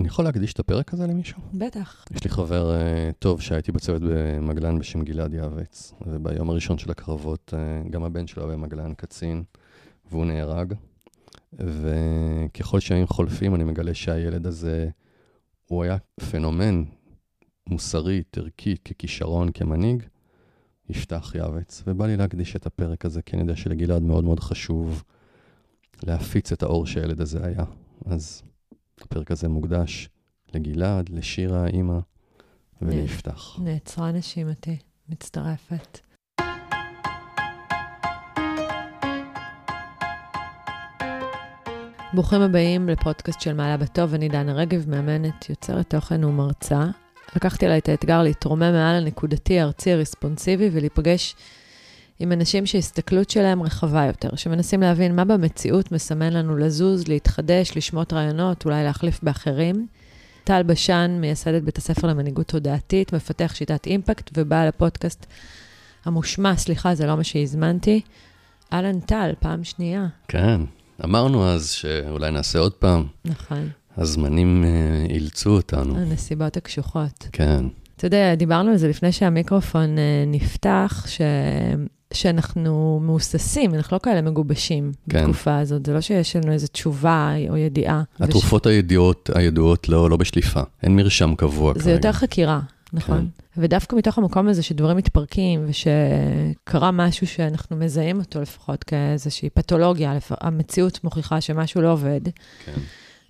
אני יכול להקדיש את הפרק הזה למישהו? בטח. יש לי חבר uh, טוב שהייתי בצוות במגלן בשם גלעד יעבץ, וביום הראשון של הקרבות, uh, גם הבן שלו היה במגלן קצין, והוא נהרג. וככל שהימים חולפים, אני מגלה שהילד הזה, הוא היה פנומן מוסרית, ערכית, ככישרון, כמנהיג, יפתח יעבץ. ובא לי להקדיש את הפרק הזה, כי אני יודע שלגלעד מאוד מאוד חשוב להפיץ את האור שהילד הזה היה. אז הפרק הזה מוקדש לגלעד, לשירה, האימא וליפתח. נעצרה נשימתי, מצטרפת. ברוכים הבאים לפודקאסט של מעלה בטוב, אני דנה רגב, מאמנת, יוצרת תוכן ומרצה. לקחתי עליי את האתגר להתרומם מעל הנקודתי, הארצי, הרספונסיבי, ולהיפגש עם אנשים שההסתכלות שלהם רחבה יותר, שמנסים להבין מה במציאות מסמן לנו לזוז, להתחדש, לשמוט רעיונות, אולי להחליף באחרים. טל בשן, מייסדת בית הספר למנהיגות תודעתית, מפתח שיטת אימפקט ובעל הפודקאסט המושמע, סליחה, זה לא מה שהזמנתי. אהלן טל, פעם שנייה. כן, אמרנו אז שאולי נעשה עוד פעם. נכון. הזמנים uh, אילצו אותנו. הנסיבות הקשוחות. כן. אתה יודע, דיברנו על זה לפני שהמיקרופון uh, נפתח, ש... שאנחנו מהוססים, אנחנו לא כאלה מגובשים כן. בתקופה הזאת. זה לא שיש לנו איזו תשובה או ידיעה. התרופות וש... הידיעות, הידועות לא, לא בשליפה, אין מרשם קבוע כרגע. זה יותר חקירה, נכון. כן. ודווקא מתוך המקום הזה שדברים מתפרקים, ושקרה משהו שאנחנו מזהים אותו לפחות כאיזושהי פתולוגיה, המציאות מוכיחה שמשהו לא עובד. כן.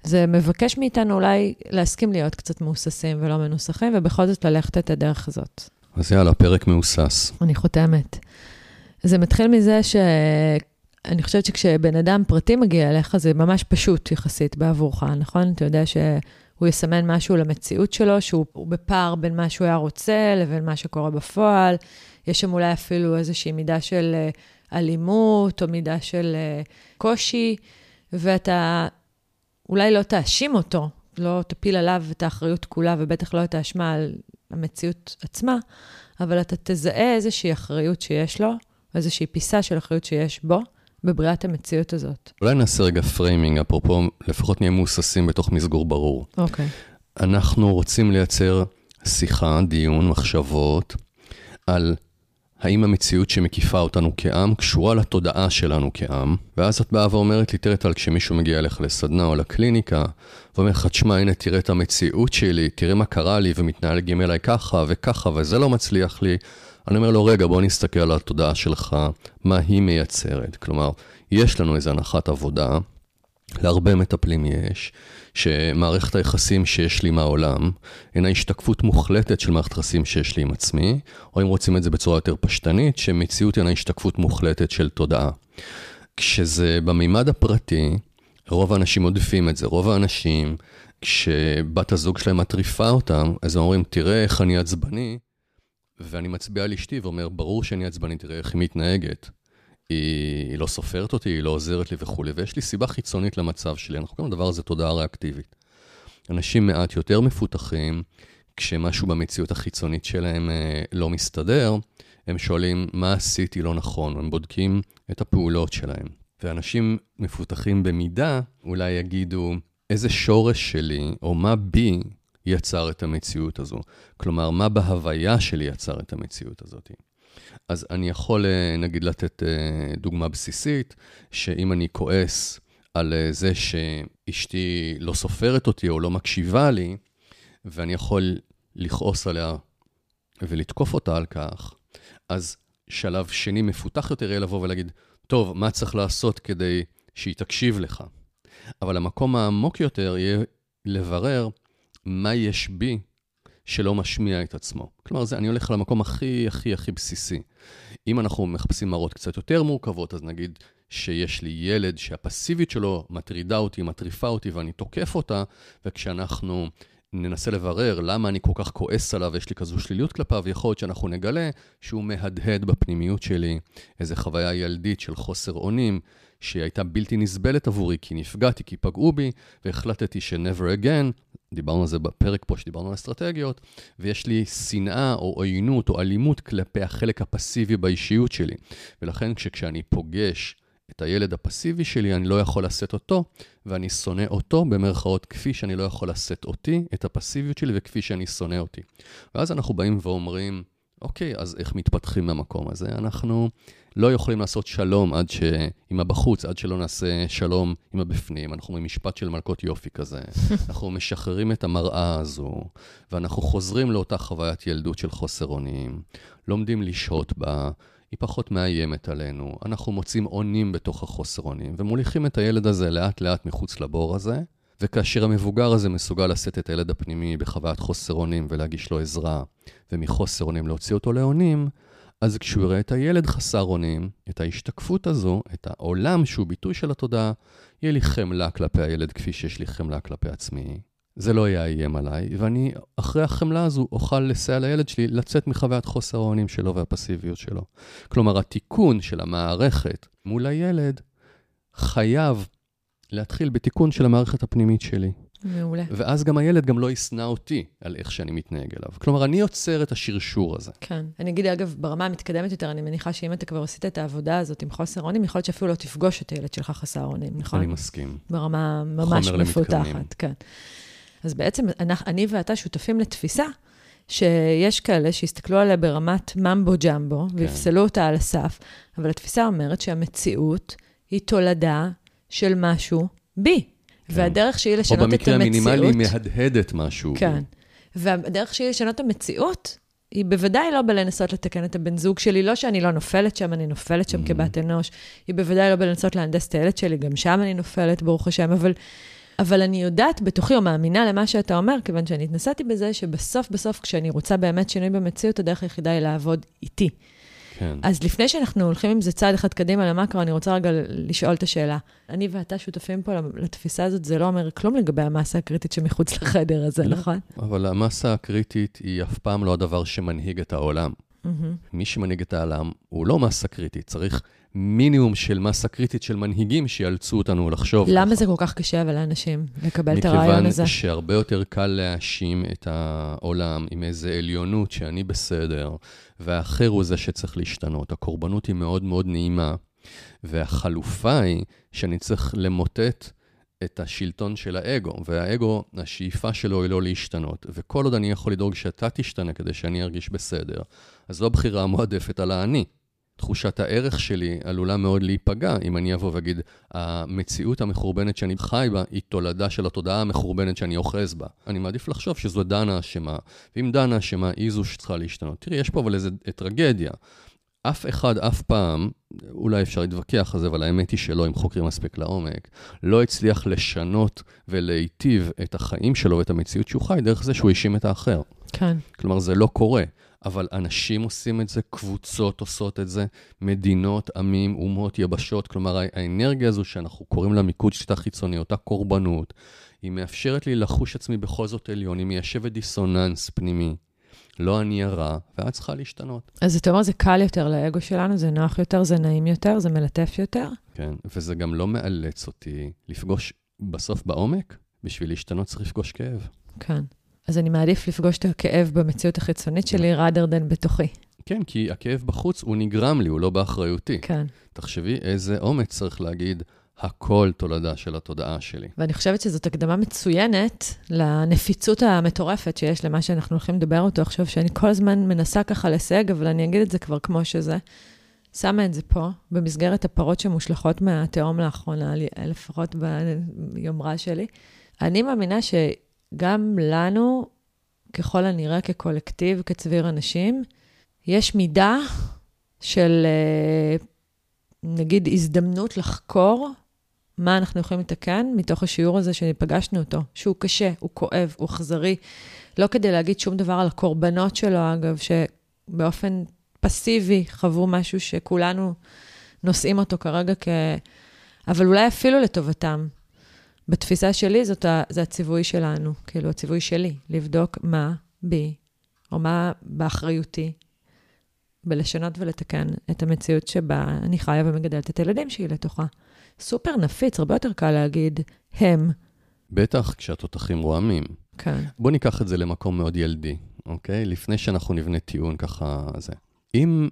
זה מבקש מאיתנו אולי להסכים להיות קצת מהוססים ולא מנוסחים, ובכל זאת ללכת את הדרך הזאת. אז יאללה, פרק מהוסס. אני חותמת. זה מתחיל מזה שאני חושבת שכשבן אדם פרטי מגיע אליך, זה ממש פשוט יחסית בעבורך, נכון? אתה יודע שהוא יסמן משהו למציאות שלו, שהוא בפער בין מה שהוא היה רוצה לבין מה שקורה בפועל. יש שם אולי אפילו איזושהי מידה של אה, אלימות, או מידה של אה, קושי, ואתה אולי לא תאשים אותו, לא תפיל עליו את האחריות כולה, ובטח לא את האשמה על המציאות עצמה, אבל אתה תזהה איזושהי אחריות שיש לו, איזושהי פיסה של אחריות שיש בו, בבריאת המציאות הזאת. אולי נעשה רגע framing, אפרופו, לפחות נהיה מבוססים בתוך מסגור ברור. אוקיי. Okay. אנחנו רוצים לייצר שיחה, דיון, מחשבות, על האם המציאות שמקיפה אותנו כעם קשורה לתודעה שלנו כעם? ואז את באה ואומרת לי, תראה טל, כשמישהו מגיע אליך לסדנה או לקליניקה, ואומר לך, תשמע, הנה, תראה את המציאות שלי, תראה מה קרה לי, ומתנהגים אליי ככה וככה, וזה לא מצליח לי. אני אומר לו, רגע, בוא נסתכל על התודעה שלך, מה היא מייצרת. כלומר, יש לנו איזו הנחת עבודה, להרבה מטפלים יש, שמערכת היחסים שיש לי מהעולם, אינה השתקפות מוחלטת של מערכת היחסים שיש לי עם עצמי, או אם רוצים את זה בצורה יותר פשטנית, שמציאות אינה השתקפות מוחלטת של תודעה. כשזה במימד הפרטי, רוב האנשים עודפים את זה. רוב האנשים, כשבת הזוג שלהם מטריפה אותם, אז הם אומרים, תראה איך אני עצבני, ואני מצביע על אשתי ואומר, ברור שאני עצבני, תראה איך היא מתנהגת. היא, היא לא סופרת אותי, היא לא עוזרת לי וכולי, ויש לי סיבה חיצונית למצב שלי. אנחנו קוראים לדבר הזה תודעה ריאקטיבית. אנשים מעט יותר מפותחים, כשמשהו במציאות החיצונית שלהם אה, לא מסתדר, הם שואלים, מה עשיתי לא נכון? הם בודקים את הפעולות שלהם. ואנשים מפותחים במידה, אולי יגידו, איזה שורש שלי, או מה בי, יצר את המציאות הזו. כלומר, מה בהוויה שלי יצר את המציאות הזאת. אז אני יכול, אה, נגיד, לתת אה, דוגמה בסיסית, שאם אני כועס על אה, זה שאשתי לא סופרת אותי או לא מקשיבה לי, ואני יכול לכעוס עליה ולתקוף אותה על כך, אז שלב שני מפותח יותר יהיה לבוא ולהגיד, טוב, מה צריך לעשות כדי שהיא תקשיב לך? אבל המקום העמוק יותר יהיה לברר מה יש בי שלא משמיע את עצמו. כלומר, זה, אני הולך למקום הכי, הכי, הכי בסיסי. אם אנחנו מחפשים מראות קצת יותר מורכבות, אז נגיד שיש לי ילד שהפסיבית שלו מטרידה אותי, מטריפה אותי ואני תוקף אותה, וכשאנחנו ננסה לברר למה אני כל כך כועס עליו ויש לי כזו שליליות כלפיו, יכול להיות שאנחנו נגלה שהוא מהדהד בפנימיות שלי איזו חוויה ילדית של חוסר אונים, שהיא הייתה בלתי נסבלת עבורי, כי נפגעתי, כי פגעו בי, והחלטתי ש-never again, דיברנו על זה בפרק פה שדיברנו על אסטרטגיות, ויש לי שנאה או עוינות או אלימות כלפי החלק הפסיבי באישיות שלי. ולכן כשאני פוגש את הילד הפסיבי שלי, אני לא יכול לשאת אותו, ואני שונא אותו, במרכאות, כפי שאני לא יכול לשאת אותי, את הפסיביות שלי, וכפי שאני שונא אותי. ואז אנחנו באים ואומרים, אוקיי, אז איך מתפתחים מהמקום הזה? אנחנו לא יכולים לעשות שלום עד ש... עם הבחוץ, עד שלא נעשה שלום עם הבפנים. אנחנו אומרים משפט של מלכות יופי כזה. אנחנו משחררים את המראה הזו, ואנחנו חוזרים לאותה חוויית ילדות של חוסר אונים, לומדים לשהות בה. היא פחות מאיימת עלינו, אנחנו מוצאים אונים בתוך החוסר אונים, ומוליכים את הילד הזה לאט-לאט מחוץ לבור הזה, וכאשר המבוגר הזה מסוגל לשאת את הילד הפנימי בחוויית חוסר אונים ולהגיש לו עזרה, ומחוסר אונים להוציא אותו לאונים, אז כשהוא יראה את הילד חסר אונים, את ההשתקפות הזו, את העולם שהוא ביטוי של התודעה, יהיה לי חמלה כלפי הילד כפי שיש לי חמלה כלפי עצמי. זה לא יאיים עליי, ואני אחרי החמלה הזו אוכל לסייע לילד שלי לצאת מחוויית חוסר האונים שלו והפסיביות שלו. כלומר, התיקון של המערכת מול הילד חייב להתחיל בתיקון של המערכת הפנימית שלי. מעולה. ואז גם הילד גם לא ישנא אותי על איך שאני מתנהג אליו. כלומר, אני יוצר את השרשור הזה. כן. אני אגיד, אגב, ברמה המתקדמת יותר, אני מניחה שאם אתה כבר עשית את העבודה הזאת עם חוסר אונים, יכול להיות שאפילו לא תפגוש את הילד שלך חסר אונים, נכון? אני מסכים. ברמה ממש. מפותחת, כן. אז בעצם אנחנו- אני ואתה שותפים לתפיסה שיש כאלה שהסתכלו עליה ברמת ממבו ג'מבו, כן. ויפסלו אותה על הסף, אבל התפיסה אומרת שהמציאות היא תולדה של משהו בי. והדרך שלי או לשנות את במקרה המינימלי, היא המציאות... מהדהדת משהו. כן. והדרך שלי לשנות את המציאות, היא בוודאי לא בלנסות לתקן את הבן זוג שלי, לא שאני לא נופלת שם, אני נופלת שם Mm. כבת אנוש. היא בוודאי לא בלנסות להנדס את הילד שלי, גם שם אני נופלת, ברוך השם, אבל, אבל אני יודעת בתוכי, או מאמינה למה שאתה אומר, כיוון שאני התנסיתי בזה, שבסוף בסוף, כשאני רוצה באמת שינוי במציאות, הדרך היחידה היא לעבוד איתי. כן. אז לפני שאנחנו הולכים עם זה צעד אחד קדימה למקרו, אני רוצה רגע לשאול את השאלה. אני ואתה שותפים פה לתפיסה הזאת, זה לא אומר כלום לגבי המסה הקריטית שמחוץ לחדר הזה, לא. נכון? אבל המסה הקריטית היא אף פעם לא הדבר שמנהיג את העולם. מי שמנהיג את העולם הוא לא מסה קריטית, צריך מינימום של מסה קריטית של מנהיגים שיאלצו אותנו לחשוב למה ככה. זה כל כך קשה אבל לאנשים לקבל את הרעיון הזה? מכיוון שהרבה יותר קל להאשים את העולם עם איזו עליונות שאני בסדר, והאחר הוא זה שצריך להשתנות. הקורבנות היא מאוד מאוד נעימה, והחלופה היא שאני צריך למוטט את השלטון של האגו, והאגו, השאיפה שלו היא לא להשתנות. וכל עוד אני יכול לדאוג שאתה תשתנה כדי שאני ארגיש בסדר, אז זו הבחירה המועדפת על האני. תחושת הערך שלי עלולה מאוד להיפגע אם אני אבוא ואגיד, המציאות המחורבנת שאני חי בה היא תולדה של התודעה המחורבנת שאני אוחז בה. אני מעדיף לחשוב שזו דנה אשמה, ואם דנה אשמה היא זו שצריכה להשתנות. תראי, יש פה אבל איזו טרגדיה. אף אחד אף פעם, אולי אפשר להתווכח על זה, אבל האמת היא שלא, אם חוקרים מספיק לעומק, לא הצליח לשנות ולהיטיב את החיים שלו ואת המציאות שהוא חי דרך זה שהוא האשים את האחר. כן. כלומר, זה לא קורה. אבל אנשים עושים את זה, קבוצות עושות את זה, מדינות, עמים, אומות, יבשות. כלומר, הא- האנרגיה הזו שאנחנו קוראים לה מיקוד שליטה חיצוני, אותה קורבנות, היא מאפשרת לי לחוש עצמי בכל זאת עליון, היא מיישבת דיסוננס פנימי. לא אני הרע, ואת צריכה להשתנות. אז אתה אומר, זה קל יותר לאגו שלנו, זה נוח יותר, זה נעים יותר, זה מלטף יותר? כן, וזה גם לא מאלץ אותי לפגוש בסוף בעומק, בשביל להשתנות צריך לפגוש כאב. כן. אז אני מעדיף לפגוש את הכאב במציאות החיצונית שלי, rather than בתוכי. כן, כי הכאב בחוץ הוא נגרם לי, הוא לא באחריותי. כן. תחשבי איזה אומץ צריך להגיד, הכל תולדה של התודעה שלי. ואני חושבת שזאת הקדמה מצוינת לנפיצות המטורפת שיש למה שאנחנו הולכים לדבר אותו עכשיו, שאני כל הזמן מנסה ככה לסייג, אבל אני אגיד את זה כבר כמו שזה. שמה את זה פה, במסגרת הפרות שמושלכות מהתהום לאחרונה, לפחות ביומרה שלי. אני מאמינה שגם לנו, ככל הנראה כקולקטיב, כצביר אנשים, יש מידה של, אה, נגיד, הזדמנות לחקור מה אנחנו יכולים לתקן מתוך השיעור הזה שפגשנו אותו, שהוא קשה, הוא כואב, הוא אכזרי. לא כדי להגיד שום דבר על הקורבנות שלו, אגב, שבאופן פסיבי חוו משהו שכולנו נושאים אותו כרגע כ... אבל אולי אפילו לטובתם. בתפיסה שלי זאת ה... זה הציווי שלנו, כאילו, הציווי שלי, לבדוק מה בי, או מה באחריותי, בלשנות ולתקן את המציאות שבה אני חיה ומגדלת את הילדים שלי לתוכה. סופר נפיץ, הרבה יותר קל להגיד הם. בטח כשהתותחים רועמים. כן. בוא ניקח את זה למקום מאוד ילדי, אוקיי? לפני שאנחנו נבנה טיעון ככה זה. אם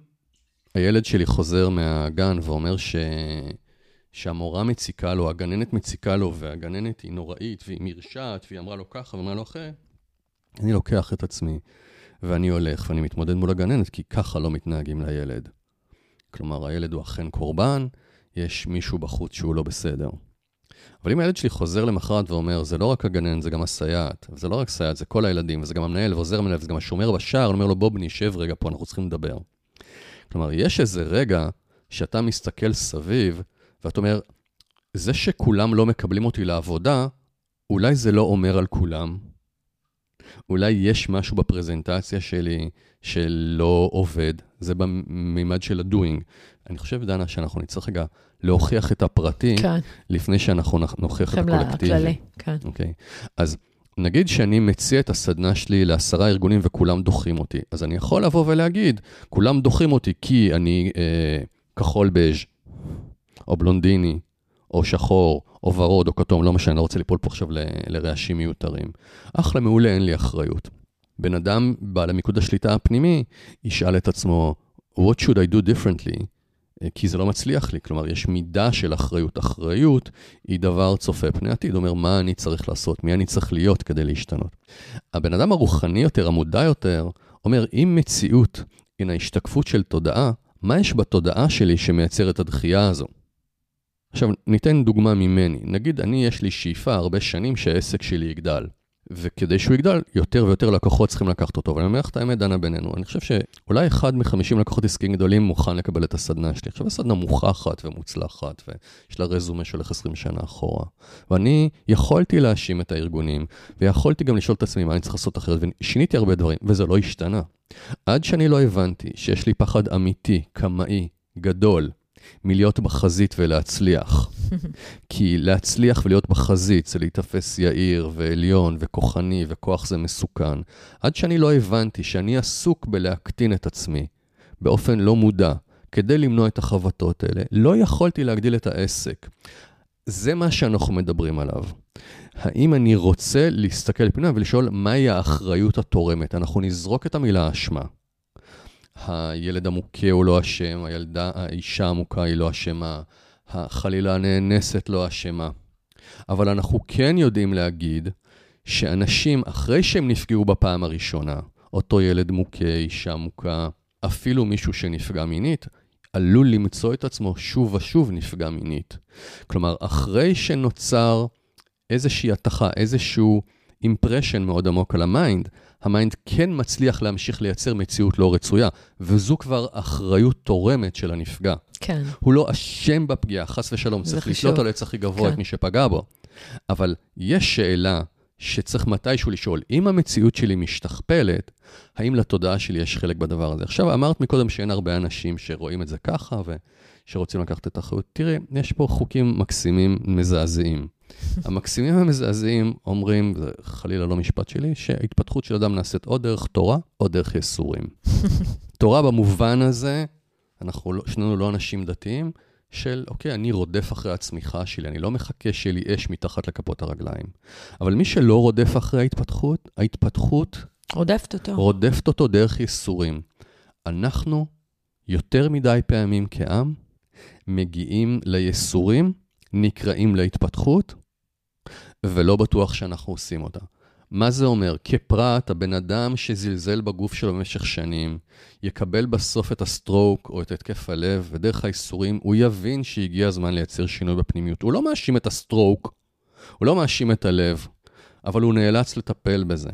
הילד שלי חוזר מהגן ואומר שהמורה מציקה לו, הגננת מציקה לו, והגננת היא נוראית, והיא מרשעת, והיא אמרה לו ככה, ואמרה לו אחרת, אני לוקח את עצמי, ואני הולך, ואני מתמודד מול הגננת, כי ככה לא מתנהגים לילד. כלומר, הילד הוא אכן קורבן, יש מישהו בחוץ שהוא לא בסדר. אבל אם הילד שלי חוזר למחרת ואומר, זה לא רק הגננת, זה גם הסייעת, וזה לא רק סייעת, זה כל הילדים, וזה גם המנהל ועוזר המנהל, וזה גם השומר בשער, אומר לו, בוא בני, שב רגע פה, אנחנו צריכים לדבר. כלומר, יש איזה רגע שאתה מסתכל סביב, ואתה אומר, זה שכולם לא מקבלים אותי לעבודה, אולי זה לא אומר על כולם. אולי יש משהו בפרזנטציה שלי שלא עובד, זה במימד של הדוינג. אני חושב, דנה, שאנחנו נצטרך רגע להוכיח את הפרטי, כן. לפני שאנחנו נוכיח את הקולקטיבי. הכללי, כן. אוקיי. אז נגיד שאני מציע את הסדנה שלי לעשרה ארגונים וכולם דוחים אותי, אז אני יכול לבוא ולהגיד, כולם דוחים אותי כי אני אה, כחול בז', או בלונדיני, או שחור, או ורוד, או כתום, לא משנה, אני לא רוצה ליפול פה עכשיו לרעשים מיותרים. אחלה, מעולה, אין לי אחריות. בן אדם בעל המיקוד השליטה הפנימי ישאל את עצמו, what should I do differently? כי זה לא מצליח לי. כלומר, יש מידה של אחריות. אחריות היא דבר צופה פני עתיד, אומר מה אני צריך לעשות, מי אני צריך להיות כדי להשתנות. הבן אדם הרוחני יותר, המודע יותר, אומר, אם מציאות הנה השתקפות של תודעה, מה יש בתודעה שלי שמייצר את הדחייה הזו? עכשיו, ניתן דוגמה ממני. נגיד, אני, יש לי שאיפה הרבה שנים שהעסק שלי יגדל. וכדי שהוא יגדל, יותר ויותר לקוחות צריכים לקחת אותו. ואני אומר לך את האמת, דנה בינינו, אני חושב שאולי אחד מחמישים לקוחות עסקיים גדולים מוכן לקבל את הסדנה שלי. עכשיו, הסדנה מוכחת ומוצלחת, ויש לה רזומה של 20 שנה אחורה. ואני יכולתי להאשים את הארגונים, ויכולתי גם לשאול את עצמי מה אני צריך לעשות אחרת, ושיניתי הרבה דברים, וזה לא השתנה. עד שאני לא הבנתי שיש לי פחד אמיתי, קמאי, גדול, מלהיות בחזית ולהצליח. כי להצליח ולהיות בחזית זה להיתפס יאיר ועליון וכוחני וכוח זה מסוכן. עד שאני לא הבנתי שאני עסוק בלהקטין את עצמי באופן לא מודע כדי למנוע את החבטות האלה, לא יכולתי להגדיל את העסק. זה מה שאנחנו מדברים עליו. האם אני רוצה להסתכל פנימה ולשאול מהי האחריות התורמת? אנחנו נזרוק את המילה אשמה. הילד המוכה הוא לא אשם, הילדה, האישה המוכה היא לא אשמה, חלילה הנאנסת לא אשמה. אבל אנחנו כן יודעים להגיד שאנשים, אחרי שהם נפגעו בפעם הראשונה, אותו ילד מוכה, אישה מוכה, אפילו מישהו שנפגע מינית, עלול למצוא את עצמו שוב ושוב נפגע מינית. כלומר, אחרי שנוצר איזושהי התכה, איזשהו impression מאוד עמוק על ה mind, ה mind כן מצליח להמשיך לייצר מציאות לא רצויה, וזו כבר אחריות תורמת של הנפגע. כן. הוא לא אשם בפגיעה, חס ושלום, צריך לתלות על העץ הכי גבוה כן. את מי שפגע בו. אבל יש שאלה שצריך מתישהו לשאול, אם המציאות שלי משתכפלת, האם לתודעה שלי יש חלק בדבר הזה? עכשיו, אמרת מקודם שאין הרבה אנשים שרואים את זה ככה ושרוצים לקחת את האחריות. תראי, יש פה חוקים מקסימים, מזעזעים. המקסימים המזעזעים אומרים, זה חלילה לא משפט שלי, שההתפתחות של אדם נעשית או דרך תורה או דרך יסורים. תורה במובן הזה, אנחנו לא, שנינו לא אנשים דתיים, של, אוקיי, אני רודף אחרי הצמיחה שלי, אני לא מחכה שיהיה לי אש מתחת לכפות הרגליים. אבל מי שלא רודף אחרי ההתפתחות, ההתפתחות... רודפת אותו. רודפת אותו דרך ייסורים. אנחנו, יותר מדי פעמים כעם, מגיעים לייסורים, נקראים להתפתחות, ולא בטוח שאנחנו עושים אותה. מה זה אומר? כפרט, הבן אדם שזלזל בגוף שלו במשך שנים, יקבל בסוף את ה stroke או את התקף הלב, ודרך הייסורים הוא יבין שהגיע הזמן לייצר שינוי בפנימיות. הוא לא מאשים את ה stroke, הוא לא מאשים את הלב, אבל הוא נאלץ לטפל בזה,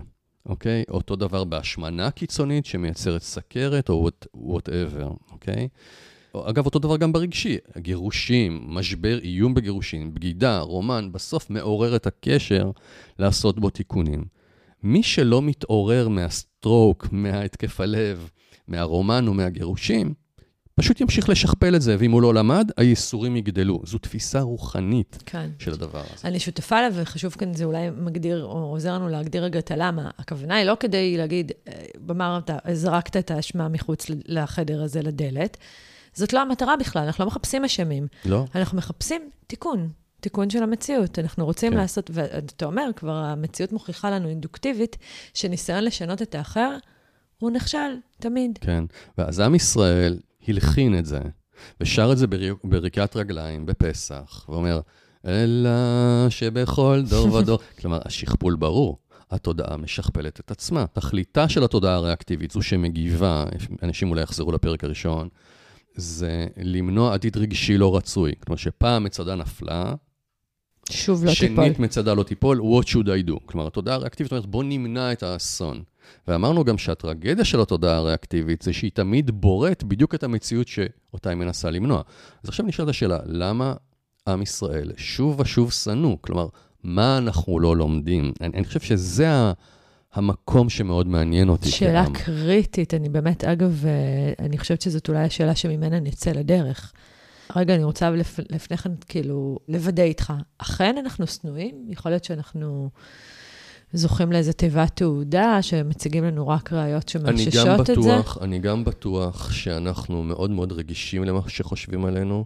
אוקיי? אותו דבר בהשמנה קיצונית שמייצרת סכרת או whatever, אוקיי? אגב, אותו דבר גם ברגשי, גירושים, משבר, איום בגירושים, בגידה, רומן, בסוף מעורר את הקשר לעשות בו תיקונים. מי שלא מתעורר מה stroke, מההתקף הלב, מהרומן ומהגירושים, פשוט ימשיך לשכפל את זה, ואם הוא לא למד, הייסורים יגדלו. זו תפיסה רוחנית כן. של הדבר הזה. אני שותפה לה, וחשוב כאן, זה אולי מגדיר, או עוזר לנו להגדיר רגע את הלמה. הכוונה היא לא כדי להגיד, במר, אתה זרקת את האשמה מחוץ לחדר הזה, לדלת. זאת לא המטרה בכלל, אנחנו לא מחפשים אשמים. לא. אנחנו מחפשים תיקון, תיקון של המציאות. אנחנו רוצים כן. לעשות, ואתה אומר, כבר המציאות מוכיחה לנו אינדוקטיבית, שניסיון לשנות את האחר, הוא נכשל, תמיד. כן, ואז עם ישראל הלחין את זה ושר את זה בריקת רגליים, בפסח, ואומר, אלא שבכל דור ודור. כלומר, השכפול ברור. התודעה משכפלת את עצמה. תכליתה של התודעה הריאקטיבית, זו שמגיבה, אנשים אולי יחזרו לפרק הראשון, זה למנוע עתיד רגשי לא רצוי. כלומר, שפעם מצדה נפלה, שוב לא שנית תיפול. שנית מצדה לא תיפול, what should I do? כלומר, התודעה הריאקטיבית אומרת, בוא נמנע את האסון. ואמרנו גם שהטרגדיה של התודעה הריאקטיבית זה שהיא תמיד בוראת בדיוק את המציאות שאותה היא מנסה למנוע. אז עכשיו נשאלת השאלה, למה עם ישראל שוב ושוב שנוא? כלומר, מה אנחנו לא לומדים? אני, אני חושב שזה ה, המקום שמאוד מעניין אותי שאלה כעם. קריטית, אני באמת, אגב, אה, אני חושבת שזאת אולי השאלה שממנה נצא לדרך. רגע, אני רוצה לפ... לפני כן, כאילו, לוודא איתך, אכן אנחנו שנואים? יכול להיות שאנחנו זוכים לאיזו תיבת תעודה, שמציגים לנו רק ראיות שמאששות את זה? בטוח, אני גם בטוח שאנחנו מאוד מאוד רגישים למה שחושבים עלינו,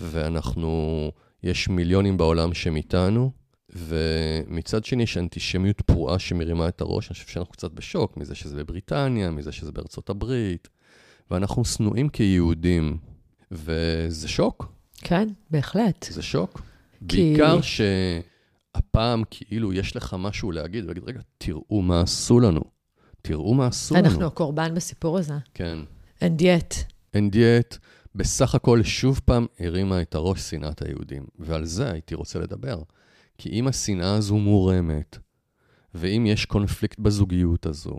ואנחנו, יש מיליונים בעולם שהם איתנו, ומצד שני יש אנטישמיות פרועה שמרימה את הראש, אני חושב שאנחנו קצת בשוק מזה שזה בבריטניה, מזה שזה בארצות הברית, ואנחנו שנואים כיהודים, וזה שוק. כן, בהחלט. זה שוק. כי... בעיקר שהפעם כאילו יש לך משהו להגיד, ולהגיד, רגע, תראו מה עשו לנו. תראו מה עשו לנו. אנחנו הקורבן בסיפור הזה. כן. And yet. And yet, בסך הכל שוב פעם הרימה את הראש שנאת היהודים, ועל זה הייתי רוצה לדבר. כי אם השנאה הזו מורמת, ואם יש קונפליקט בזוגיות הזו,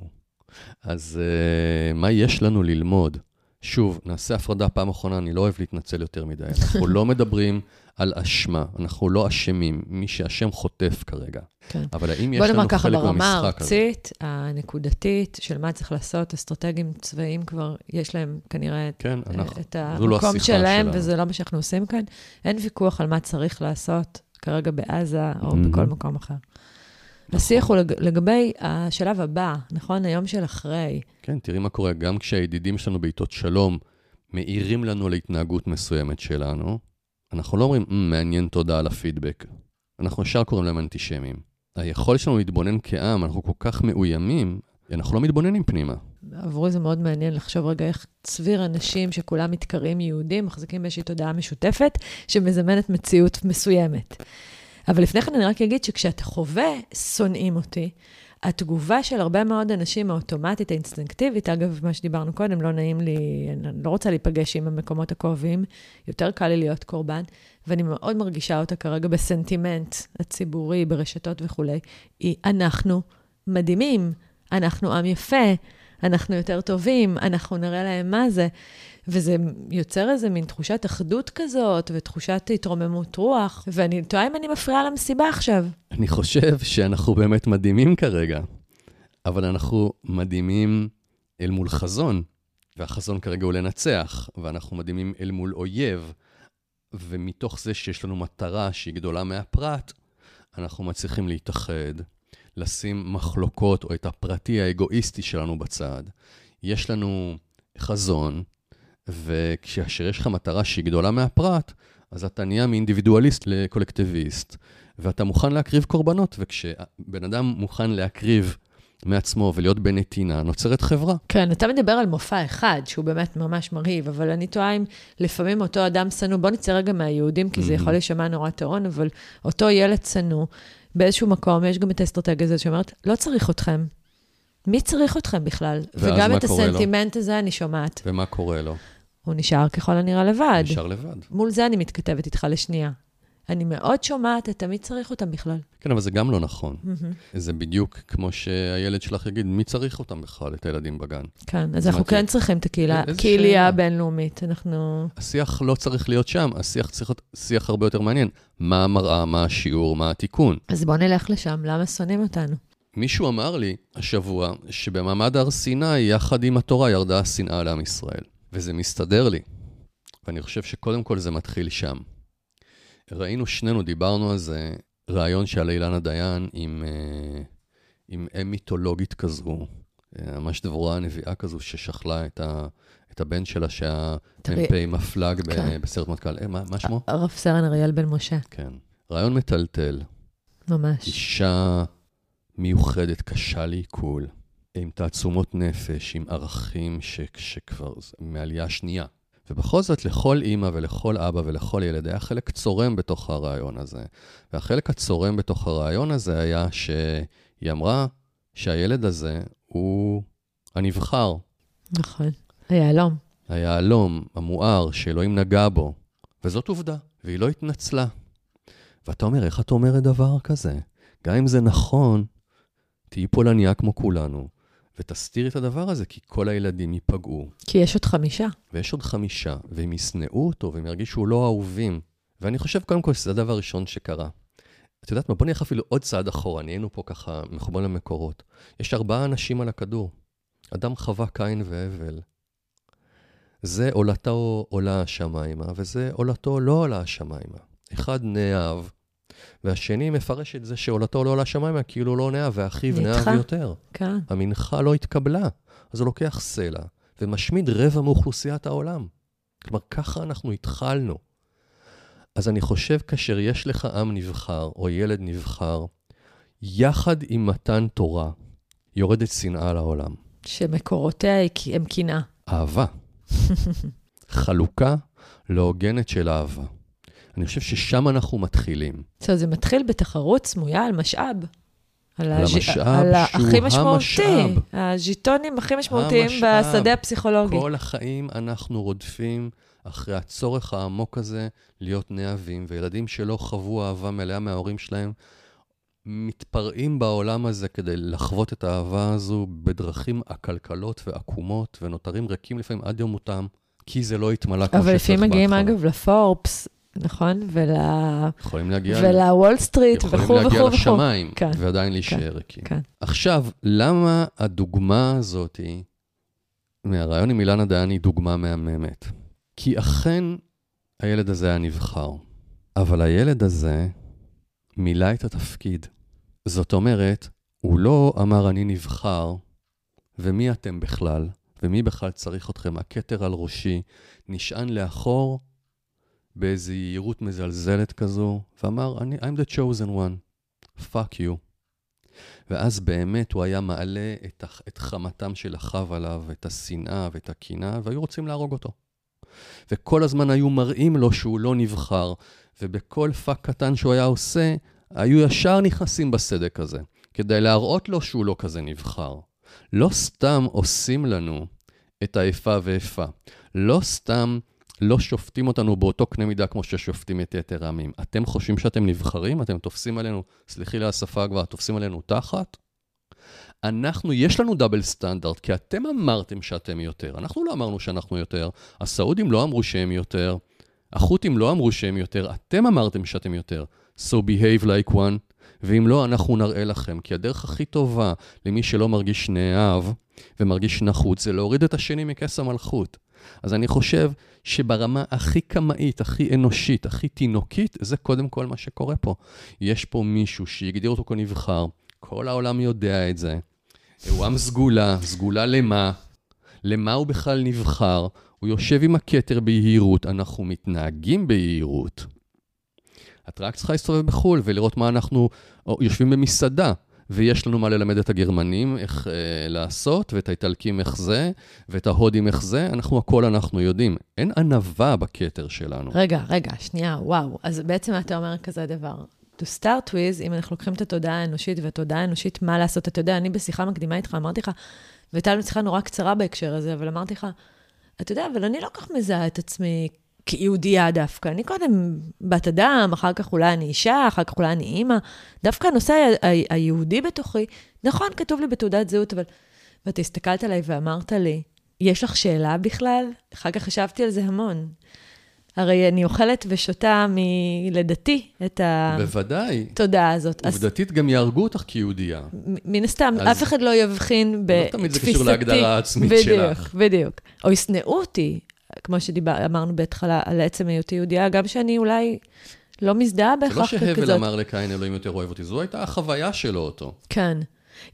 אז uh, מה יש לנו ללמוד? שוב, נעשה הפרדה פעם אחרונה, אני לא אוהב להתנצל יותר מדי. אנחנו לא מדברים על אשמה, אנחנו לא אשמים. מי שאשם חוטף כרגע. כן. אבל האם יש לנו חלק במשחק הזה? בוא נאמר ככה, ברמה הארצית, הנקודתית, של מה צריך לעשות, אסטרטגיים צבאיים כבר, יש להם כנראה כן, אנחנו, את המקום לא שלהם, שלנו. וזה לא מה שאנחנו עושים כאן. אין ויכוח על מה צריך לעשות כרגע בעזה או mm-hmm. בכל מקום אחר. נכון. השיח הוא לג... לגבי השלב הבא, נכון? היום של אחרי. כן, תראי מה קורה. גם כשהידידים שלנו בעיתות שלום מעירים לנו להתנהגות מסוימת שלנו, אנחנו לא אומרים, מעניין תודה על הפידבק. אנחנו ישר קוראים להם אנטישמים. היכולת שלנו להתבונן כעם, אנחנו כל כך מאוימים, אנחנו לא מתבוננים פנימה. עבורי זה מאוד מעניין לחשוב רגע איך צביר אנשים שכולם מתקראים יהודים, מחזיקים באיזושהי תודעה משותפת, שמזמנת מציאות מסוימת. אבל לפני כן אני רק אגיד שכשאתה חווה שונאים אותי, התגובה של הרבה מאוד אנשים האוטומטית, האינסטינקטיבית, אגב, מה שדיברנו קודם, לא נעים לי, אני לא רוצה להיפגש עם המקומות הכואבים, יותר קל לי להיות קורבן, ואני מאוד מרגישה אותה כרגע בסנטימנט הציבורי, ברשתות וכולי, היא אנחנו מדהימים, אנחנו עם יפה, אנחנו יותר טובים, אנחנו נראה להם מה זה. וזה יוצר איזה מין תחושת אחדות כזאת, ותחושת התרוממות רוח, ואני תוהה אם אני מפריעה למסיבה עכשיו. אני חושב שאנחנו באמת מדהימים כרגע, אבל אנחנו מדהימים אל מול חזון, והחזון כרגע הוא לנצח, ואנחנו מדהימים אל מול אויב, ומתוך זה שיש לנו מטרה שהיא גדולה מהפרט, אנחנו מצליחים להתאחד, לשים מחלוקות או את הפרטי האגואיסטי שלנו בצד. יש לנו חזון, וכאשר יש לך מטרה שהיא גדולה מהפרט, אז אתה נהיה מאינדיבידואליסט לקולקטיביסט, ואתה מוכן להקריב קורבנות, וכשבן אדם מוכן להקריב מעצמו ולהיות בנתינה, נוצרת חברה. כן, אתה מדבר על מופע אחד, שהוא באמת ממש מרהיב, אבל אני תוהה אם לפעמים אותו אדם שנוא, בוא נצא רגע מהיהודים, כי זה יכול להישמע נורא טעון, אבל אותו ילד שנוא, באיזשהו מקום, יש גם את האסטרטגיה הזאת שאומרת, לא צריך אתכם. מי צריך אתכם בכלל? וגם את הסנטימנט לו? הזה אני שומעת. ומה קורה לו? הוא נשאר ככל הנראה לבד. נשאר לבד. מול זה אני מתכתבת איתך לשנייה. אני מאוד שומעת את תמיד צריך אותם בכלל. כן, אבל זה גם לא נכון. Mm-hmm. זה בדיוק כמו שהילד שלך יגיד, מי צריך אותם בכלל, את הילדים בגן? כן, אז אנחנו כן צריכים את הקהילה, קהילייה הבינלאומית. אנחנו... השיח לא צריך להיות שם, השיח צריך להיות שיח הרבה יותר מעניין. מה המראה, מה השיעור, מה התיקון. אז בואו נלך לשם, למה שונאים אותנו? מישהו אמר לי השבוע שבמעמד הר סיני, יחד עם התורה, ירדה השנאה לעם ישראל. וזה מסתדר לי. ואני חושב שקודם כל זה מתחיל שם. ראינו שנינו, דיברנו על זה, ראיון של אילנה דיין עם, אה, עם אם מיתולוגית כזו, אה, ממש דבורה הנביאה כזו ששכלה את, ה, את הבן שלה, שהמ"פ מפלג כן. בסרט מטכ"ל. אה, מה, מה שמו? רב סרן אריאל בן משה. כן. ראיון מטלטל. ממש. אישה מיוחדת, קשה לעיכול. עם תעצומות נפש, עם ערכים ש, שכבר, מעלייה שנייה. ובכל זאת, לכל אימא ולכל אבא ולכל ילד היה חלק צורם בתוך הרעיון הזה. והחלק הצורם בתוך הרעיון הזה היה שהיא אמרה שהילד הזה הוא הנבחר. נכון. היהלום. היהלום, המואר, שאלוהים נגע בו. וזאת עובדה, והיא לא התנצלה. ואתה אומר, איך את אומרת דבר כזה? גם אם זה נכון, תהיי פולניה כמו כולנו, ותסתירי את הדבר הזה, כי כל הילדים ייפגעו. כי יש עוד חמישה. ויש עוד חמישה, והם ישנאו אותו, והם ירגישו לא אהובים. ואני חושב, קודם כל, שזה הדבר הראשון שקרה. את יודעת מה? בוא נלך אפילו עוד צעד אחורה, נהיינו פה ככה מחוברים למקורות. יש ארבעה אנשים על הכדור. אדם חווה קין והבל. זה עולתו עולה השמיימה, וזה עולתו לא עולה השמיימה. אחד נאהב, והשני מפרש את זה שעולתו לא עולה השמיימה, כאילו לא נאהב, ואחיו נדחה. נאהב יותר. כן. המנחה לא התקבלה, אז הוא לוקח סלע ומשמיד רבע מאוכלוסיית העולם. כלומר, ככה אנחנו התחלנו. אז אני חושב, כאשר יש לך עם נבחר, או ילד נבחר, יחד עם מתן תורה, יורדת שנאה לעולם. שמקורותיה הם קנאה. אהבה. חלוקה לא הוגנת של אהבה. אני חושב ששם אנחנו מתחילים. עכשיו, זה מתחיל בתחרות סמויה על משאב. על, המשאב על שהוא הכי משמעותי, המשאב. הז'יטונים הכי משמעותיים המשאב. בשדה הפסיכולוגי. כל החיים אנחנו רודפים אחרי הצורך העמוק הזה להיות נאהבים, וילדים שלא חוו אהבה מלאה מההורים שלהם, מתפרעים בעולם הזה כדי לחוות את האהבה הזו בדרכים עקלקלות ועקומות, ונותרים ריקים לפעמים עד יום מותם, כי זה לא התמלא כמו אבל שצריך לפעמים מגיעים, בהתחלה. אגב, לפורבס, נכון? ול... יכולים להגיע, ולוול סטריט יכולים וכו' להגיע וכו' וכו'. לשמיים, כן, ועדיין להישאר ריקים. כן. עכשיו, למה הדוגמה הזאת מהרעיון עם אילנה דיין היא דוגמה מהממת? כי אכן הילד הזה היה נבחר, אבל הילד הזה מילא את התפקיד. זאת אומרת, הוא לא אמר אני נבחר, ומי אתם בכלל? ומי בכלל צריך אתכם? הכתר על ראשי נשען לאחור באיזו יהירות מזלזלת כזו, ואמר, I'm the chosen one, fuck you. ואז באמת הוא היה מעלה את, את חמתם של אחיו עליו, את השנאה ואת הקנאה, והיו רוצים להרוג אותו. וכל הזמן היו מראים לו שהוא לא נבחר, ובכל פאק קטן שהוא היה עושה, היו ישר נכנסים בסדק הזה, כדי להראות לו שהוא לא כזה נבחר. לא סתם עושים לנו את האיפה ואיפה. לא סתם לא שופטים אותנו באותו קנה מידה כמו ששופטים את יתר העמים. אתם חושבים שאתם נבחרים? אתם תופסים עלינו, סלחי לי על השפה כבר, תופסים עלינו תחת? אנחנו, יש לנו דאבל סטנדרט, כי אתם אמרתם שאתם יותר. אנחנו לא אמרנו שאנחנו יותר, הסעודים לא אמרו שהם יותר, החות'ים לא אמרו שהם יותר, אתם אמרתם שאתם יותר. So behave like one, ואם לא, אנחנו נראה לכם. כי הדרך הכי טובה למי שלא מרגיש נאהב ומרגיש נחות, זה להוריד את השני מכס המלכות. אז אני חושב שברמה הכי קמאית, הכי אנושית, הכי תינוקית, זה קודם כל מה שקורה פה. יש פה מישהו שהגדיר אותו כנבחר, כל העולם יודע את זה. הוא עם סגולה, סגולה למה? למה הוא בכלל נבחר? הוא יושב עם הכתר ביהירות, אנחנו מתנהגים ביהירות. את רק צריכה להסתובב בחו"ל ולראות מה אנחנו יושבים במסעדה, ויש לנו מה ללמד את הגרמנים איך אה, לעשות, ואת האיטלקים איך זה, ואת ההודים איך זה, אנחנו הכל אנחנו יודעים. אין ענווה בכתר שלנו. רגע, רגע, שנייה, וואו. אז בעצם אתה אומר כזה דבר. To start with, אם אנחנו לוקחים את התודעה האנושית והתודעה האנושית, מה לעשות? אתה יודע, אני בשיחה מקדימה איתך, אמרתי לך, והייתה לנו שיחה נורא קצרה בהקשר הזה, אבל אמרתי לך, אתה יודע, אבל אני לא כך מזהה את עצמי כיהודייה דווקא. אני קודם בת אדם, אחר כך אולי אני אישה, אחר כך אולי אני אימא. דווקא הנושא ה- ה- היהודי בתוכי, נכון, כתוב לי בתעודת זהות, אבל... ואתה הסתכלת עליי ואמרת לי, יש לך שאלה בכלל? אחר כך חשבתי על זה המון. הרי אני אוכלת ושותה מלידתי את בוודאי. התודעה הזאת. אז עובדתית גם יהרגו אותך כיהודייה. מן הסתם, אז- אף אחד לא יבחין בתפיסתי. לא תמיד זה קשור להגדרה העצמית בדיוק, שלך. בדיוק. או ישנאו אותי, כמו שאמרנו בהתחלה, על עצם היותי יהודייה, גם שאני אולי לא מזדהה זה לא בהכרח שהבל ככזאת. אמר לקין אלוהים יותר אוהב אותי, זו הייתה החוויה שלו אותו. כן.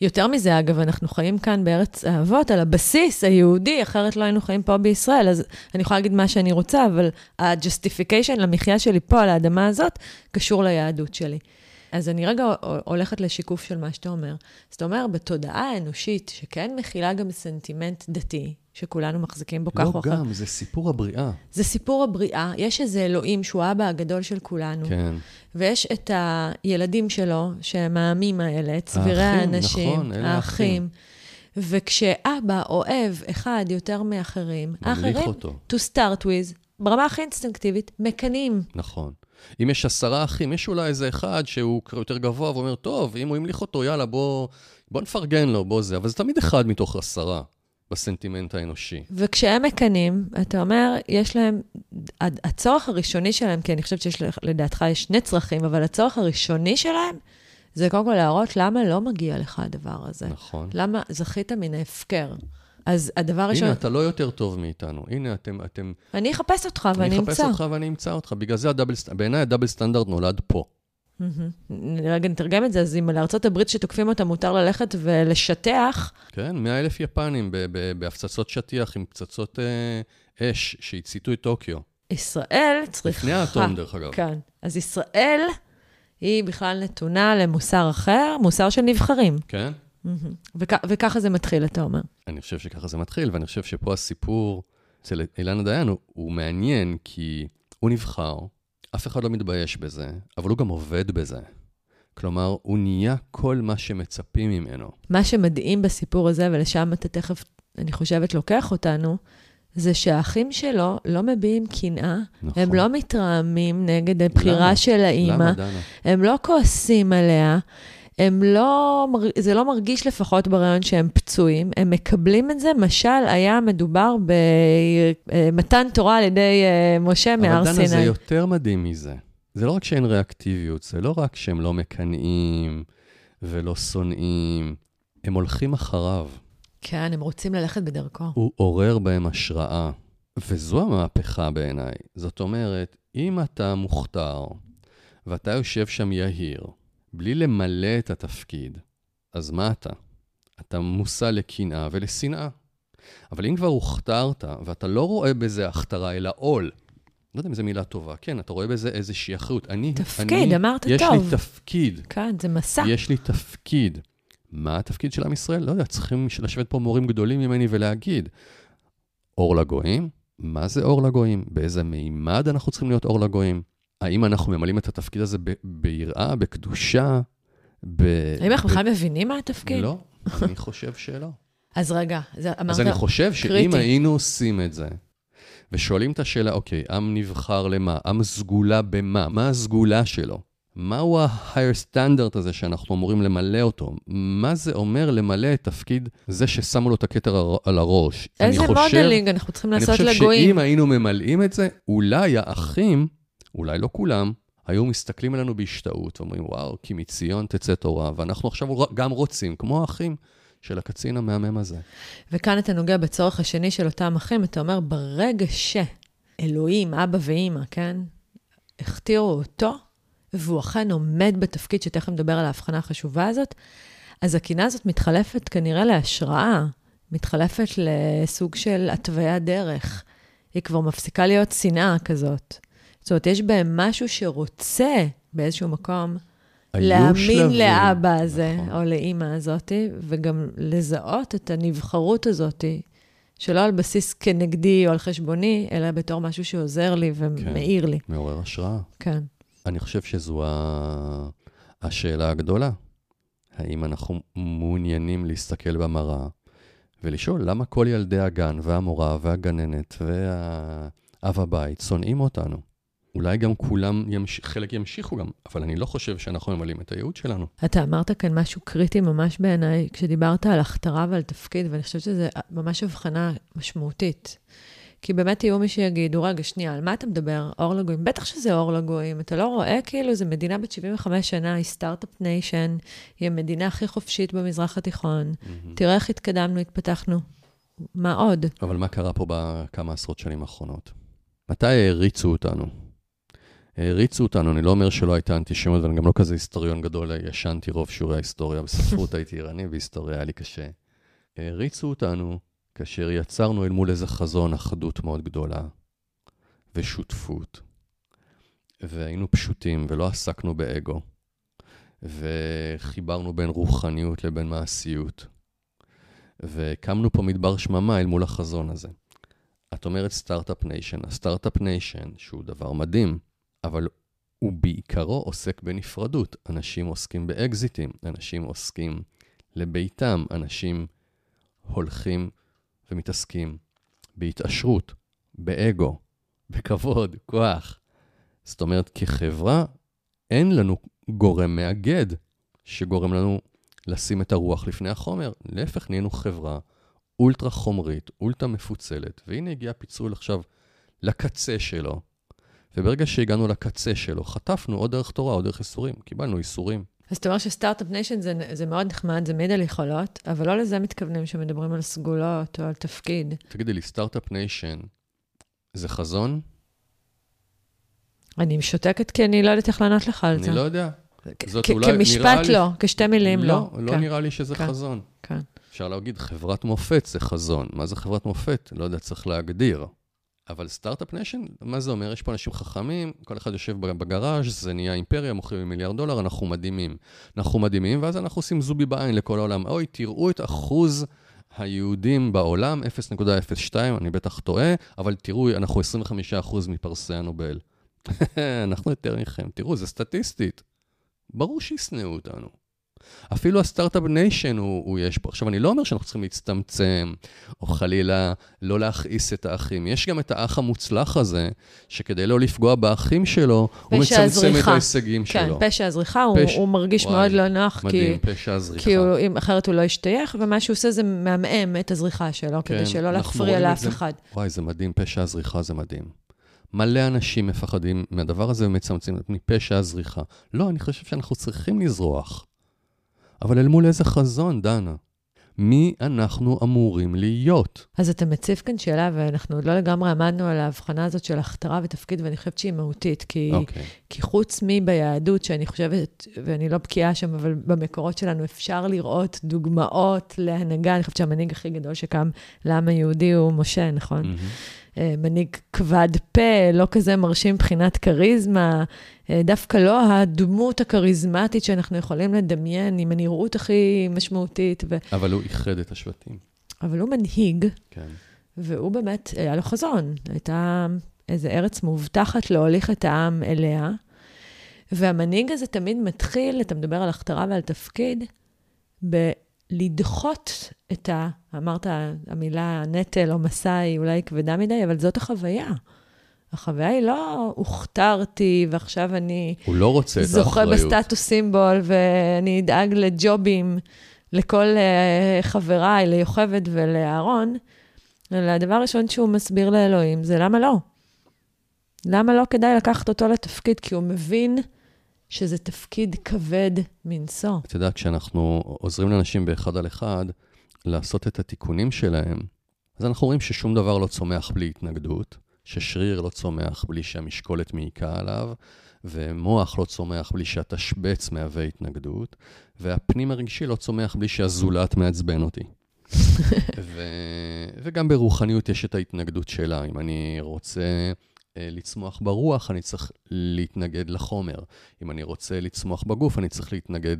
יותר מזה, אגב, אנחנו חיים כאן בארץ האבות, על הבסיס היהודי, אחרת לא היינו חיים פה בישראל, אז אני יכולה להגיד מה שאני רוצה, אבל ה-justification למחיה שלי פה, על האדמה הזאת, קשור ליהדות שלי. אז אני רגע הולכת לשיקוף של מה שאתה אומר. אז אתה אומר, בתודעה האנושית, שכן מכילה גם סנטימנט דתי, שכולנו מחזיקים בו כך או לא אחר. גם, זה סיפור הבריאה. זה סיפור הבריאה, יש איזה אלוהים שהוא האבא הגדול של כולנו, כן. ויש את הילדים שלו, שהם העמים האלה, צבירי האחים, האנשים, נכון, אלה האחים. וכשאבא אוהב אחד יותר מאחרים, האחרים, אותו. to start with, ברמה הכי אינסטינקטיבית, מקנאים. נכון. אם יש עשרה אחים, יש אולי איזה אחד שהוא יותר גבוה ואומר, טוב, אם הוא המליך אותו, יאללה, בוא, בוא נפרגן לו, בוא זה. אבל זה תמיד אחד מתוך עשרה בסנטימנט האנושי. וכשהם מקנאים, אתה אומר, יש להם, הצורך הראשוני שלהם, כי אני חושבת שיש, לדעתך יש שני צרכים, אבל הצורך הראשוני שלהם, זה קודם כל להראות למה לא מגיע לך הדבר הזה. נכון. למה זכית מן ההפקר. אז הדבר הראשון, הנה, אתה לא יותר טוב מאיתנו. הנה, אתם... אתם אני אחפש אותך ואני אני אחפש אמצא. אותך ואני אמצא אותך. בגלל זה הדאבל, בעיניי הדאבל סטנדרט נולד פה. רגע, נתרגם את זה, אז אם לארצות הברית שתוקפים אותה מותר ללכת ולשטח, כן, 100 אלף יפנים בהפצצות שטיח עם פצצות אה, אש שהציתו את טוקיו. ישראל צריכה... לפני האטום, דרך אגב. כן. אז ישראל היא בכלל נתונה למוסר אחר, מוסר של נבחרים. כן? וכ- וככה זה מתחיל, אתה אומר. אני חושב שככה זה מתחיל, ואני חושב שפה הסיפור אצל אילנה דיין הוא, הוא מעניין, כי הוא נבחר, אף אחד לא מתבייש בזה, אבל הוא גם עובד בזה. כלומר, הוא נהיה כל מה שמצפים ממנו. מה שמדהים בסיפור הזה, ולשם אתה תכף, אני חושבת, לוקח אותנו, זה שהאחים שלו לא מביעים קנאה, נכון. הם לא מתרעמים נגד הבחירה למה? של האימא, למה, דנה? הם לא כועסים עליה, הם לא, זה לא מרגיש לפחות ברעיון שהם פצועים, הם מקבלים את זה, משל היה מדובר במתן תורה על ידי אה, משה מהר אבל דנה, זה סיני. יותר מדהים מזה. זה לא רק שאין ריאקטיביות, זה לא רק שהם לא מקנאים ולא שונאים, הם הולכים אחריו. כן, הם רוצים ללכת בדרכו. הוא עורר בהם השראה. וזו המהפכה בעיניי. זאת אומרת, אם אתה מוכתר, ואתה יושב שם יהיר, בלי למלא את התפקיד, אז מה אתה? אתה מושא לקנאה ולשנאה. אבל אם כבר הוכתרת, ואתה לא רואה בזה הכתרה, אלא עול, לא יודע אם זו מילה טובה, כן, אתה רואה בזה איזושהי אחריות. אני, תפקיד, אני, אמרת יש טוב. לי תפקיד. כן, זה מסע. יש לי תפקיד. מה התפקיד של עם ישראל? לא יודע, צריכים לשבת פה מורים גדולים ממני ולהגיד, אור לגויים? מה זה אור לגויים? באיזה מימד אנחנו צריכים להיות אור לגויים? האם אנחנו ממלאים את התפקיד הזה ב- ביראה, בקדושה? ב... האם אנחנו בכלל מבינים מה התפקיד? לא, אני חושב שלא. אז רגע, זה אמרת... אז אני חושב שאם קריטי. היינו עושים את זה, ושואלים את השאלה, אוקיי, עם נבחר למה? עם סגולה במה? מה הסגולה שלו? מהו ה-higher standard הזה שאנחנו אמורים למלא אותו? מה זה אומר למלא את תפקיד זה ששמו לו את הכתר על הראש? איזה אני חושב- modeling אנחנו צריכים אני לעשות חושב לגויים? שאם היינו ממלאים את זה, אולי האחים, אולי לא כולם, היו מסתכלים עלינו בהשתאות ואומרים, וואו, כי מציון תצא תורה, ואנחנו עכשיו גם רוצים, כמו האחים של הקצין המהמם הזה. וכאן אתה נוגע בצורך השני של אותם אחים, אתה אומר, ברגע שאלוהים, אבא ואימא, כן, הכתירו אותו, והוא אכן עומד בתפקיד, שתכף נדבר על ההבחנה החשובה הזאת, אז הקנאה הזאת מתחלפת כנראה להשראה, מתחלפת לסוג של התוויית דרך. היא כבר מפסיקה להיות שנאה כזאת. זאת אומרת, יש בהם משהו שרוצה באיזשהו מקום להאמין. לאבא הזה, נכון. או לאימא הזאתי, וגם לזהות את הנבחרות הזאתי, שלא על בסיס כנגדי או על חשבוני, אלא בתור משהו שעוזר לי ומאיר לי. מעורר השראה. כן. אני חושב שזו ה... השאלה הגדולה. האם אנחנו מעוניינים להסתכל במראה ולשאול למה כל ילדי הגן והמורה והגננת והאב הבית שונאים אותנו? אולי גם כולם, ימש... חלק ימשיכו גם, אבל אני לא חושב שאנחנו ממלאים את הייעוד שלנו. אתה אמרת כאן משהו קריטי ממש בעיניי, כשדיברת על הכתרה ועל תפקיד, ואני חושבת שזו ממש הבחנה משמעותית. כי באמת יהיו מי שיגידו, רגע, שנייה, על מה אתה מדבר? אור לגויים? בטח שזה אור לגויים. אתה לא רואה כאילו זו מדינה בת 75 שנה, היא start-up nation, היא המדינה הכי חופשית במזרח התיכון. תראה איך התקדמנו, התפתחנו. מה עוד? אבל מה קרה פה בכמה עשרות שנים האחרונות? מתי העריצו אותנו? העריצו אותנו, אני לא אומר שלא הייתה אנטישמיות, ואני גם לא כזה היסטוריון גדול, ישנתי רוב שיעורי ההיסטוריה, בספרות הייתי ערני, בהיסטוריה היה לי קשה. העריצו אותנו כאשר יצרנו אל מול איזה חזון אחדות מאוד גדולה, ושותפות, והיינו פשוטים ולא עסקנו באגו, וחיברנו בין רוחניות לבין מעשיות, והקמנו פה מדבר שממה אל מול החזון הזה. את אומרת start-up nation. ה start-up nation, שהוא דבר מדהים, אבל הוא בעיקרו עוסק בנפרדות. אנשים עוסקים באקזיטים, אנשים עוסקים לביתם, אנשים הולכים ומתעסקים בהתעשרות, באגו, בכבוד, כוח. זאת אומרת, כחברה, אין לנו גורם מאגד שגורם לנו לשים את הרוח לפני החומר. להפך, נהיינו חברה אולטרה חומרית, אולטרה מפוצלת, והנה הגיע הפיצול עכשיו לקצה שלו. וברגע שהגענו לקצה שלו, חטפנו עוד דרך תורה, עוד דרך איסורים, קיבלנו איסורים. אז אתה אומר שסטארט-אפ ניישן זה, זה מאוד נחמד, זה מעיד על יכולות, אבל לא לזה מתכוונים שמדברים על סגולות או על תפקיד. תגידי לי, start-up nation זה חזון? אני שותקת כי אני לא יודעת איך לענות לך על אני זה. לא יודע. זאת אולי- כמשפט לי- לא, כשתי מילים לא. לא, לא כן, נראה לי שזה כן. חזון. כן. אפשר להגיד, חברת מופת זה חזון. מה זה חברת מופת? לא יודע, צריך להגדיר. אבל start-up nation, מה זה אומר? יש פה אנשים חכמים, כל אחד יושב בגראז', זה נהיה אימפריה, מוכרים מיליארד דולר, אנחנו מדהימים. אנחנו מדהימים, ואז אנחנו עושים זובי בעין לכל העולם. אוי, תראו את אחוז היהודים בעולם, 0.02, אני בטח טועה, אבל תראו, אנחנו 25% מפרסי הנובל. אנחנו יותר מכם. תראו, זה סטטיסטית. ברור שישנאו אותנו. אפילו ה start-up nation הוא, הוא יש פה. עכשיו, אני לא אומר שאנחנו צריכים להצטמצם, או חלילה לא להכעיס את האחים. יש גם את האח המוצלח הזה, שכדי לא לפגוע באחים שלו, הוא מצמצם הזריחה. את ההישגים כן, שלו. פשע הזריחה, הוא, פשע- הוא מרגיש וואי, מאוד לא נוח, כי, מדהים, פשע הזריחה. כי הוא, אם אחרת הוא לא ישתייך, ומה שהוא עושה זה מעמעם את הזריחה שלו, כן, כדי שלא להפריע לאף זה. אחד. וואי, זה מדהים, פשע הזריחה זה מדהים. מלא אנשים מפחדים מהדבר הזה ומצמצמים מפשע הזריחה. לא, אני חושב שאנחנו צריכים לזרוח. אבל אל מול איזה חזון, דנה? מי אנחנו אמורים להיות? אז אתה מציף כאן שאלה, ואנחנו עוד לא לגמרי עמדנו על ההבחנה הזאת של הכתרה ותפקיד, ואני חושבת שהיא מהותית, כי, אוקיי. כי חוץ מביהדות, שאני חושבת, ואני לא בקיאה שם, אבל במקורות שלנו אפשר לראות דוגמאות להנהגה. אני חושבת שהמנהיג הכי גדול שקם לעם היהודי הוא משה, נכון? מהמם. אה, מנהיג כבד פה, לא כזה מרשים מבחינת כריזמה, אה, דווקא לא הדמות הכריזמטית שאנחנו יכולים לדמיין עם הנראות הכי משמעותית, ו... אבל הוא איחד את השבטים. אבל הוא מנהיג, כן. והוא באמת, היה לו חזון. הייתה איזו ארץ מובטחת להוליך את העם אליה, והמנהיג הזה תמיד מתחיל, אתה מדבר על הכתרה ועל תפקיד, בלדחות את ה... אמרת, המילה נטל או מסע היא אולי כבדה מדי, אבל זאת החוויה. החוויה היא לא הוכתרתי ועכשיו אני הוא לא רוצה את זוכה האחריות. בסטטוס סימבול ואני אדאג לג'ובים לכל uh, חבריי, ליוכבד ולאהרון. אלא הדבר הראשון שהוא מסביר לאלוהים זה למה לא. למה לא כדאי לקחת אותו לתפקיד? כי הוא מבין שזה תפקיד כבד מנשוא. אתה יודע, כשאנחנו עוזרים לאנשים באחד על אחד לעשות את התיקונים שלהם, אז אנחנו רואים ששום דבר לא צומח בלי התנגדות, ששריר לא צומח בלי שהמשקולת מעיקה עליו, ומוח לא צומח בלי שהתשבץ מהווה התנגדות, והפנים הרגשי לא צומח בלי שהזולת מעצבן אותי. ו... וגם ברוחניות יש את ההתנגדות שלה. אם אני רוצה לצמוח ברוח, אני צריך להתנגד לחומר. אם אני רוצה לצמוח בגוף, אני צריך להתנגד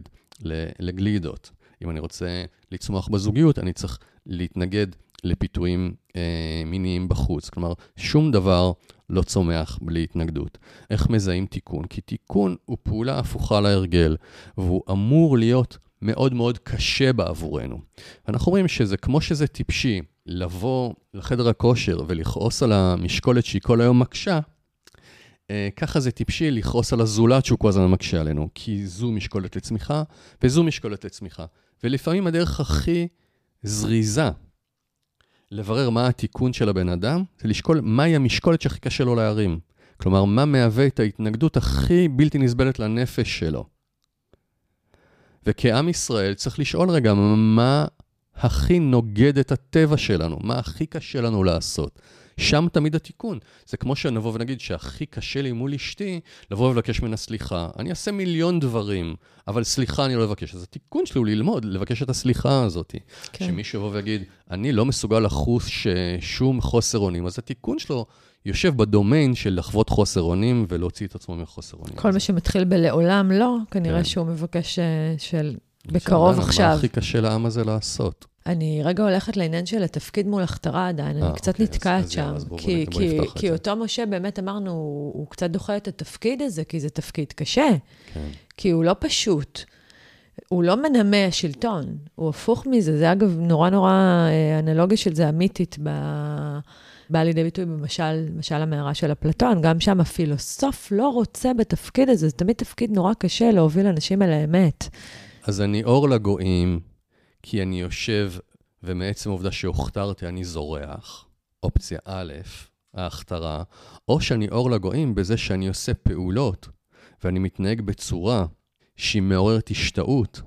לגלידות. אם אני רוצה לצמוח בזוגיות, אני צריך להתנגד לפיתויים אה, מיניים בחוץ. כלומר, שום דבר לא צומח בלי התנגדות. איך מזהים תיקון? כי תיקון הוא פעולה הפוכה להרגל, והוא אמור להיות מאוד מאוד קשה בעבורנו. אנחנו אומרים שזה כמו שזה טיפשי לבוא לחדר הכושר ולכעוס על המשקולת שהיא כל היום מקשה, אה, ככה זה טיפשי לכעוס על הזולת שהוא כל הזמן מקשה עלינו, כי זו משקולת לצמיחה וזו משקולת לצמיחה. ולפעמים הדרך הכי זריזה לברר מה התיקון של הבן אדם, זה לשקול מהי המשקולת שהכי קשה לו להרים. כלומר, מה מהווה את ההתנגדות הכי בלתי נסבלת לנפש שלו. וכעם ישראל צריך לשאול רגע, מה הכי נוגד את הטבע שלנו? מה הכי קשה לנו לעשות? שם תמיד התיקון. זה כמו שנבוא ונגיד שהכי קשה לי מול אשתי, לבוא ולבקש ממנה סליחה. אני אעשה מיליון דברים, אבל סליחה אני לא אבקש. אז התיקון שלי הוא ללמוד, לבקש את הסליחה הזאת. כן. שמישהו יבוא ויגיד, אני לא מסוגל לחוש שום חוסר אונים, אז התיקון שלו יושב בדומיין של לחוות חוסר אונים ולהוציא את עצמו מחוסר אונים. כל מה שמתחיל בלעולם לא, כנראה כן. שהוא מבקש אה, של בקרוב עכשיו. מה הכי קשה לעם הזה לעשות? אני רגע הולכת לעניין של התפקיד מול הכתרה עדיין, אני אה, קצת אוקיי, נתקעת אז שם. אז בוא- כי- כי- כי. אותו משה, באמת אמרנו, הוא הוא קצת דוחה את התפקיד הזה, כי זה תפקיד קשה, כן. כי הוא לא פשוט. הוא לא מנמה השלטון, הוא הפוך מזה. זה אגב נורא נורא, אה, אנלוגיה של זה אמיתית, ב... באה לידי ביטוי במשל, משל המערה של אפלטון. גם שם הפילוסוף לא רוצה בתפקיד הזה, זה תמיד תפקיד נורא קשה להוביל אנשים אל האמת. אז אני אור לגויים, כי אני יושב, ומעצם העובדה שהוכתרתי, אני זורח. אופציה א', ההכתרה, או שאני אור לגויים בזה שאני עושה פעולות, ואני מתנהג בצורה שהיא מעוררת השתאות,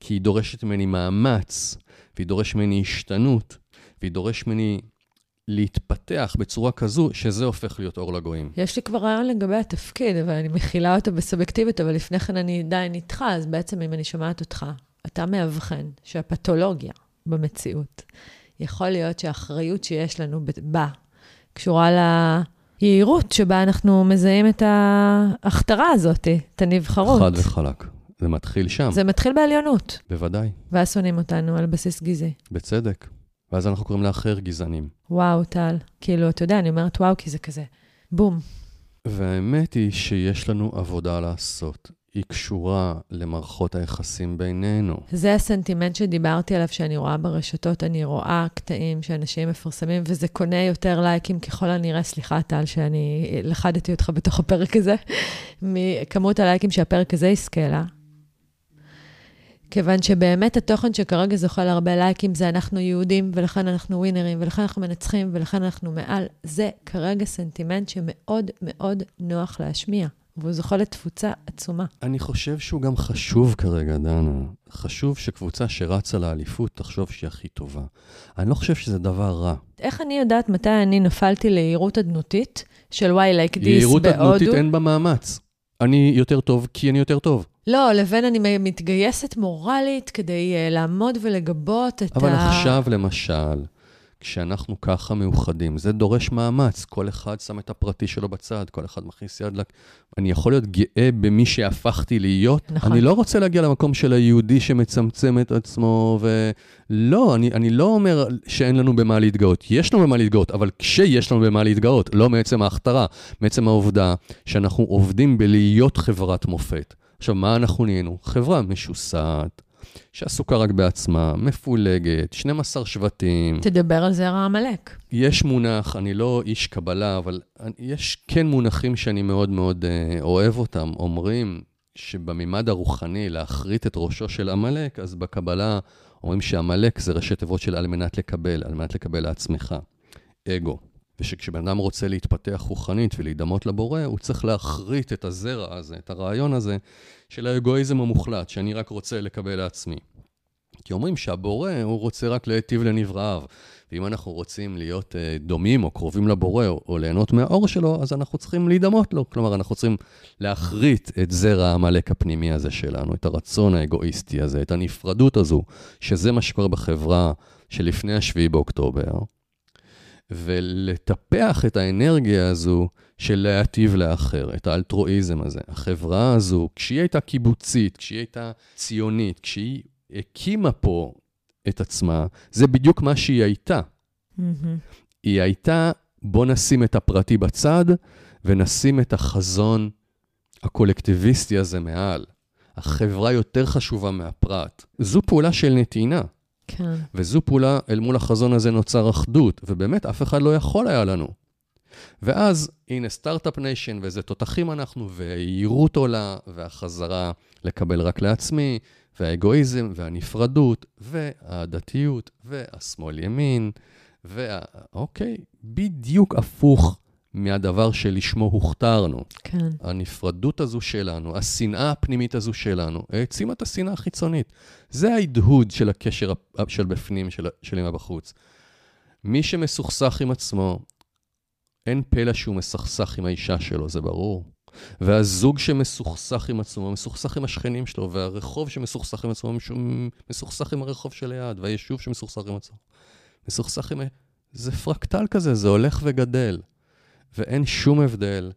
כי היא דורשת ממני מאמץ, והיא דורשת ממני השתנות, והיא דורשת ממני להתפתח בצורה כזו, שזה הופך להיות אור לגויים. יש לי כבר רעיון לגבי התפקיד, אבל אני מכילה אותו בסובייקטיבית, אבל לפני כן אני עדיין איתך, אז בעצם אם אני שומעת אותך, אתה מאבחן שהפתולוגיה במציאות, יכול להיות שהאחריות שיש לנו בה קשורה ליהירות שבה אנחנו מזהים את ההכתרה הזאת, את הנבחרות. חד וחלק. זה מתחיל שם, זה מתחיל בעליונות, בוודאי, ואז שונאים אותנו על בסיס גזעי. בצדק. ואז אנחנו קוראים לאחר גזענים. וואו, טל. כאילו, אתה יודע, אני אומרת וואו, כי זה כזה, בום. והאמת היא שיש לנו עבודה לעשות. היא קשורה למערכות היחסים בינינו. זה הסנטימנט שדיברתי עליו, שאני רואה ברשתות, אני רואה קטעים שאנשים מפרסמים, וזה קונה יותר לייקים ככל הנראה, סליחה, טל, שאני לכדתי אותך בתוך הפרק הזה, מכמות הלייקים שהפרק הזה יזכה לה. כיוון שבאמת התוכן שכרגע זוכה להרבה לייקים זה אנחנו יהודים, ולכן אנחנו ווינרים, ולכן אנחנו מנצחים, ולכן אנחנו מעל. זה כרגע סנטימנט שמאוד מאוד נוח להשמיע, והוא זוכה לתפוצה עצומה. אני חושב שהוא גם חשוב כרגע, דנה. חשוב שקבוצה שרצה לאליפות תחשוב שהיא הכי טובה. אני לא חושב שזה דבר רע. איך אני יודעת מתי אני נפלתי ליהירות אדנותית של וואי לייק דיס יהירות אדנותית בהודו? אין בה מאמץ. אני יותר טוב כי אני יותר טוב. לא, לבין אני מתגייסת מורלית כדי uh, לעמוד ולגבות את אבל ה... עכשיו, למשל, כשאנחנו ככה מאוחדים, זה דורש מאמץ. כל אחד שם את הפרטי שלו בצד, כל אחד מכניס יד לק... אני יכול להיות גאה במי שהפכתי להיות. נכון. אני לא רוצה להגיע למקום של היהודי שמצמצם את עצמו, ולא, אני, אני לא אומר שאין לנו במה להתגאות. יש לנו במה להתגאות, אבל כשיש לנו במה להתגאות, לא מעצם ההכתרה, מעצם העובדה שאנחנו עובדים בלהיות חברת מופת. עכשיו, מה אנחנו נהיינו? חברה משוסעת, שעסוקה רק בעצמה, מפולגת, 12 שבטים. תדבר על זרע עמלק. יש מונח, אני לא איש קבלה, אבל יש כן מונחים שאני מאוד מאוד אה, אוהב אותם. אומרים שבמימד הרוחני, להכרית את ראשו של עמלק, אז בקבלה אומרים שעמלק זה ראשי תיבות של על מנת לקבל, על מנת לקבל לעצמך. אגו. ושכשבן אדם רוצה להתפתח רוחנית ולהידמות לבורא, הוא צריך להכרית את הזרע הזה, את הרעיון הזה של האגואיזם המוחלט, שאני רק רוצה לקבל לעצמי. כי אומרים שהבורא, הוא רוצה רק להיטיב לנבראיו. ואם אנחנו רוצים להיות uh, דומים או קרובים לבורא או, או ליהנות מהאור שלו, אז אנחנו צריכים להידמות לו. כלומר, אנחנו צריכים להכרית את זרע העמלק הפנימי הזה שלנו, את הרצון האגואיסטי הזה, את הנפרדות הזו, שזה מה שקורה בחברה שלפני השביעי באוקטובר, ולטפח את האנרגיה הזו של להטיב לאחר, את האלטרואיזם הזה. החברה הזו, כשהיא הייתה קיבוצית, כשהיא הייתה ציונית, כשהיא הקימה פה את עצמה, זה בדיוק מה שהיא הייתה. מהמם. היא הייתה, בוא נשים את הפרטי בצד, ונשים את החזון הקולקטיביסטי הזה מעל. החברה יותר חשובה מהפרט. זו פעולה של נתינה, כן. וזו פעולה, אל מול החזון הזה נוצר אחדות, ובאמת אף אחד לא יכול היה לנו. ואז, הנה start-up nation, ואיזה תותחים אנחנו, והיהירות עולה, והחזרה לקבל רק לעצמי, והאגואיזם, והנפרדות, והדתיות, והשמאל-ימין, וה... אוקיי, בדיוק הפוך מהדבר שלשמו הוכתרנו. כן. הנפרדות הזו שלנו, השנאה הפנימית הזו שלנו, העצימה את השנאה החיצונית. זה ההדהוד של הקשר של בפנים, של, של עם הבחוץ. מי שמסוכסך עם עצמו, אין פלא שהוא מסכסך עם האישה שלו, זה ברור. והזוג שמסוכסך עם עצמו, מסוכסך עם השכנים שלו, והרחוב שמסוכסך עם עצמו, מסוכסך עם הרחוב שליד, והיישוב שמסוכסך עם עצמו. מסוכסך עם... זה פרקטל כזה, זה הולך וגדל. ואין שום הבדל,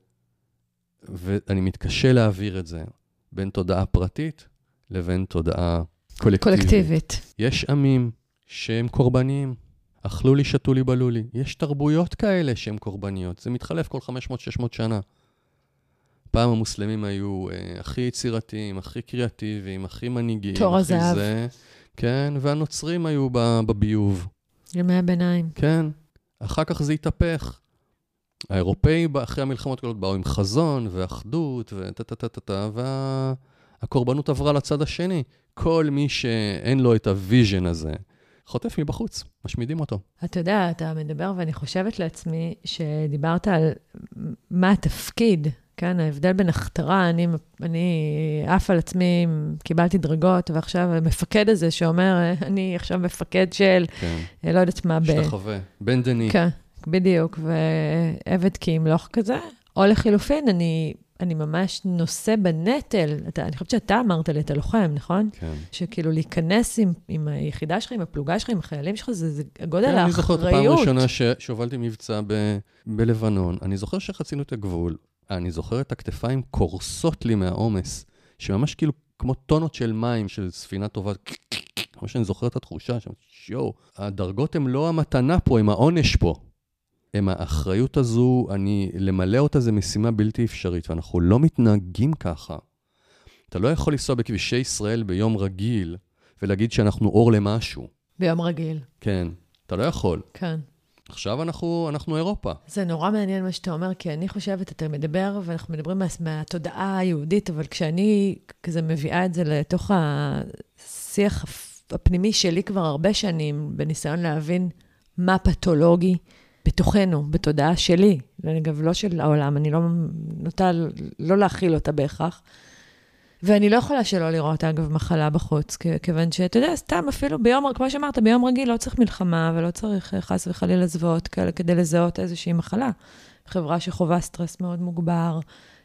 ואני מתקשה להעביר את זה, בין תודעה פרטית לבין תודעה קולקטיבית. קולקטיבית. יש עמים שהם קורבניים. אכלו לי, שתו לי, בלו לי. יש תרבויות כאלה שהן קורבניות. זה מתחלף כל 500-600 שנה. פעם המוסלמים היו אה, הכי יצירתיים, הכי קריאטיביים, הכי מנהיגים. תור הזהב. זה, כן, והנוצרים היו בביוב. ימי הביניים. כן. אחר כך זה התהפך. האירופאים אחרי המלחמות הגדולות באו עם חזון ואחדות וטה-טה-טה-טה, והקורבנות עברה לצד השני. כל מי שאין לו את ה vision הזה, חוטף מבחוץ, משמידים אותו. אתה יודע, אתה מדבר ואני חושבת לעצמי שדיברת על מה התפקיד, כן, ההבדל בין הכתרה, אני, אני עף על עצמי, קיבלתי דרגות, ועכשיו המפקד הזה שאומר, אני עכשיו מפקד של, כן. לא יודעת מה, ב... שתחווה. בן דני. כן, בדיוק, ועבד כי ימלוך כזה. או לחילופין, אני, אני ממש נושא בנטל. אתה, אני חושבת שאתה אמרת לי, אתה לוחם, נכון? כן. שכאילו להיכנס עם, עם היחידה שלך, עם הפלוגה שלך, עם החיילים שלך, זה, זה גודל כן, אני זוכר את הפעם האחריות. הראשונה ש- שהובלתי מבצע ב- בלבנון. אני זוכר שחצינו את הגבול. אני זוכר את הכתפיים קורסות לי מהעומס, שממש כאילו כמו טונות של מים של ספינה טובה. כמו שאני זוכר את התחושה, שם, שיו, הדרגות הן לא המתנה פה, הן העונש פה. הם האחריות הזו, אני, למלא אותה זה משימה בלתי אפשרית, ואנחנו לא מתנהגים ככה. אתה לא יכול לנסוע בכבישי ישראל ביום רגיל ולהגיד שאנחנו אור למשהו. ביום רגיל, כן, אתה לא יכול. כן. עכשיו אנחנו, אנחנו אירופה. זה נורא מעניין מה שאתה אומר, כי אני חושבת, אתה מדבר, ואנחנו מדברים מה, מהתודעה היהודית, אבל כשאני כזה מביאה את זה לתוך השיח הפנימי שלי כבר הרבה שנים, בניסיון להבין מה פתולוגי בתוכנו, בתודעה שלי, אגב, לא של העולם, אני לא נוטה לא להכיל אותה בהכרח. ואני לא יכולה שלא לראות, אגב, מחלה בחוץ, כיוון שאתה יודע, סתם אפילו ביום, כמו שאמרת, ביום רגיל לא צריך מלחמה ולא צריך אה, חס וחלילה זוועות כאלה כדי לזהות איזושהי מחלה. חברה שחווה סטרס מאוד מוגבר,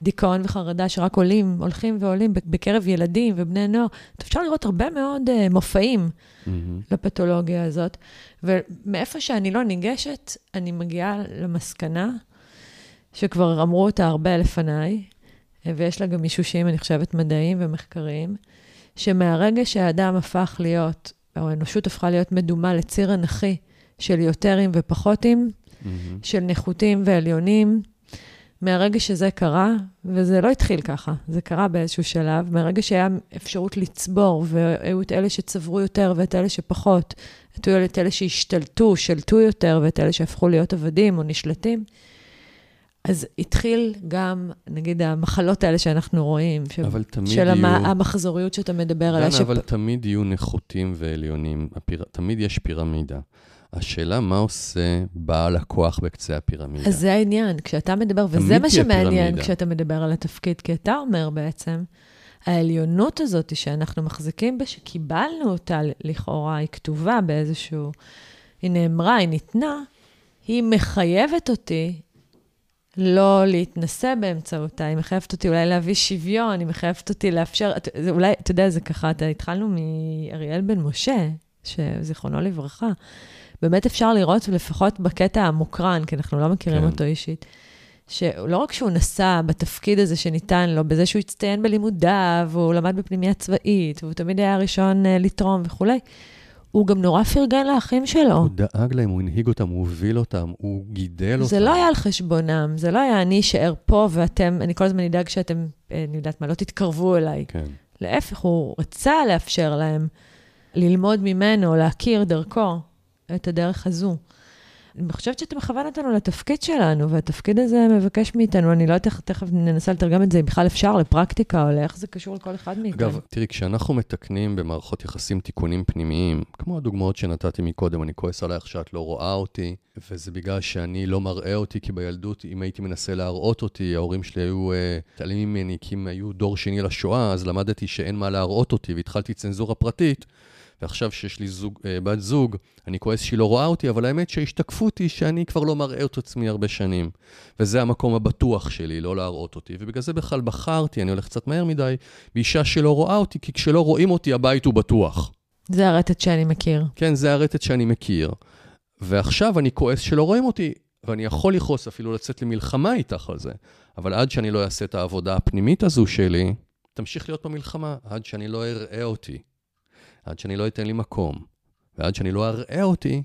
דיכאון וחרדה שרק עולים, הולכים ועולים בקרב ילדים ובני נוער. אפשר לראות הרבה מאוד uh, מופעים לפתולוגיה הזאת, ומאיפה שאני לא ניגשת, אני מגיעה למסקנה, שכבר אמרו אותה הרבה לפניי, ויש לה גם מישושים, אני חושבת, מדעיים ומחקריים, שמהרגע שהאדם הפך להיות, או האנושות הפכה להיות מדומה לציר אנכי של יותרים ופחותים, של נחותים ועליונים, מהרגע שזה קרה, וזה לא התחיל ככה, זה קרה באיזשהו שלב, מהרגע שהיה אפשרות לצבור, והיו את אלה שצברו יותר ואת אלה שפחות, את אלה, את אלה שהשתלטו, שלטו יותר, ואת אלה שהפכו להיות עבדים או נשלטים, אז התחיל גם, נגיד, המחלות האלה שאנחנו רואים, ש... אבל תמיד של יהיו... המ... המחזוריות שאתה מדבר עליה. דנה, אבל תמיד יהיו נחותים ועליונים. הפיר... תמיד יש פירמידה. השאלה מה עושה בעל הכוח בקצה הפירמידה. אז זה העניין, כשאתה מדבר, וזה מה שמעניין פירמידה. כשאתה מדבר על התפקיד, כי אתה אומר בעצם, העליונות הזאת שאנחנו מחזיקים בה, שקיבלנו אותה לכאורה, היא כתובה באיזשהו, היא נאמרה, היא ניתנה, היא מחייבת אותי לא להתנשא באמצעותה, היא מחייבת אותי אולי להביא שוויון, היא מחייבת אותי לאפשר, זה אולי, אתה יודע, זה ככה, אתה, התחלנו מאריאל בן משה, שזיכרונו לברכה. באמת אפשר לראות, לפחות בקטע המוקרן, כי אנחנו לא מכירים כן. אותו אישית, שלא רק שהוא נסע בתפקיד הזה שניתן לו, בזה שהוא הצטיין בלימודיו, והוא למד בפנימייה צבאית, והוא תמיד היה הראשון אה, לתרום וכולי, הוא גם נורא פרגן לאחים שלו. הוא דאג להם, הוא הנהיג אותם, הוא הוביל אותם, הוא גידל אותם. זה לא היה על חשבונם, זה לא היה אני אשאר פה ואתם, אני כל הזמן אדאג שאתם, אה, אני יודעת מה, לא תתקרבו אליי. כן. להפך, הוא רצה לאפשר להם ללמוד ממנו, להכיר דרכו את הדרך הזו. אני חושבת שאתה מכוון אותנו לתפקיד שלנו, והתפקיד הזה מבקש מאיתנו, אני לא יודעת איך, תכף ננסה לתרגם את זה, אם בכלל אפשר, לפרקטיקה, או לאיך זה קשור לכל אחד מאיתנו. אגב, תראי, כשאנחנו מתקנים במערכות יחסים תיקונים פנימיים, כמו הדוגמאות שנתתי מקודם, אני כועס עלייך שאת לא רואה אותי, וזה בגלל שאני לא מראה אותי, כי בילדות, אם הייתי מנסה להראות אותי, ההורים שלי היו מתעלמים uh, ממני, כי הם היו דור שני לשואה, אז למדתי שאין מה להראות אותי, והתחלתי צנזורה פרטית. ועכשיו שיש לי זוג, אה, בת זוג, אני כועס שהיא לא רואה אותי, אבל האמת שההשתקפות היא שאני כבר לא מראה את עצמי הרבה שנים. וזה המקום הבטוח שלי, לא להראות אותי. ובגלל זה בכלל בחרתי, אני הולך קצת מהר מדי, באישה שלא רואה אותי, כי כשלא רואים אותי, הבית הוא בטוח. זה הרטט שאני מכיר. כן, זה הרטט שאני מכיר. ועכשיו אני כועס שלא רואים אותי, ואני יכול לכעוס אפילו לצאת למלחמה איתך על זה. אבל עד שאני לא אעשה את העבודה הפנימית הזו שלי, תמשיך להיות במלחמה, עד שאני לא אראה אותי. עד שאני לא אתן לי מקום. ועד שאני לא אראה אותי,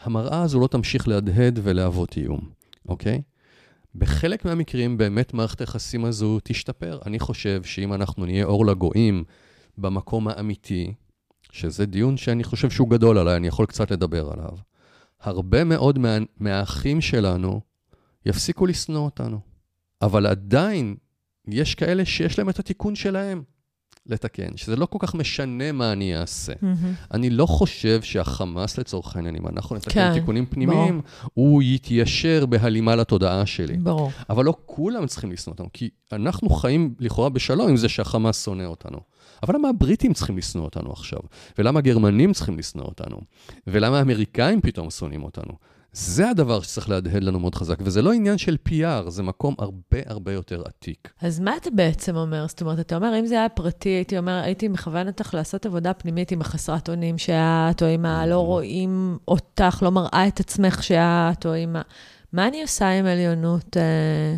המראה הזו לא תמשיך להדהד ולהוות איום, אוקיי? בחלק מהמקרים באמת מערכת היחסים הזו תשתפר. אני חושב שאם אנחנו נהיה אור לגויים במקום האמיתי, שזה דיון שאני חושב שהוא גדול עליי, אני יכול קצת לדבר עליו, הרבה מאוד מה, מהאחים שלנו יפסיקו לשנוא אותנו. אבל עדיין יש כאלה שיש להם את התיקון שלהם לתקן, שזה לא כל כך משנה מה אני אעשה. Mm-hmm. אני לא חושב שהחמאס, לצורך העניין, אם אנחנו נתקן כן, תיקונים פנימיים, ברור. הוא יתיישר בהלימה לתודעה שלי. ברור. אבל לא כולם צריכים לשנוא אותנו, כי אנחנו חיים לכאורה בשלום עם זה שהחמאס שונא אותנו. אבל למה הבריטים צריכים לשנוא אותנו עכשיו? ולמה הגרמנים צריכים לשנוא אותנו? ולמה האמריקאים פתאום שונאים אותנו? זה הדבר שצריך להדהד לנו מאוד חזק, וזה לא עניין של PR, זה מקום הרבה הרבה יותר עתיק. אז מה אתה בעצם אומר? זאת אומרת, אתה אומר, אם זה היה פרטי, הייתי אומר, הייתי מכוון אותך לעשות עבודה פנימית עם החסרת אונים שאת, או עם הלא mm-hmm. רואים אותך, לא מראה את עצמך שאת, או עם ה... מה אני עושה עם עליונות, אה,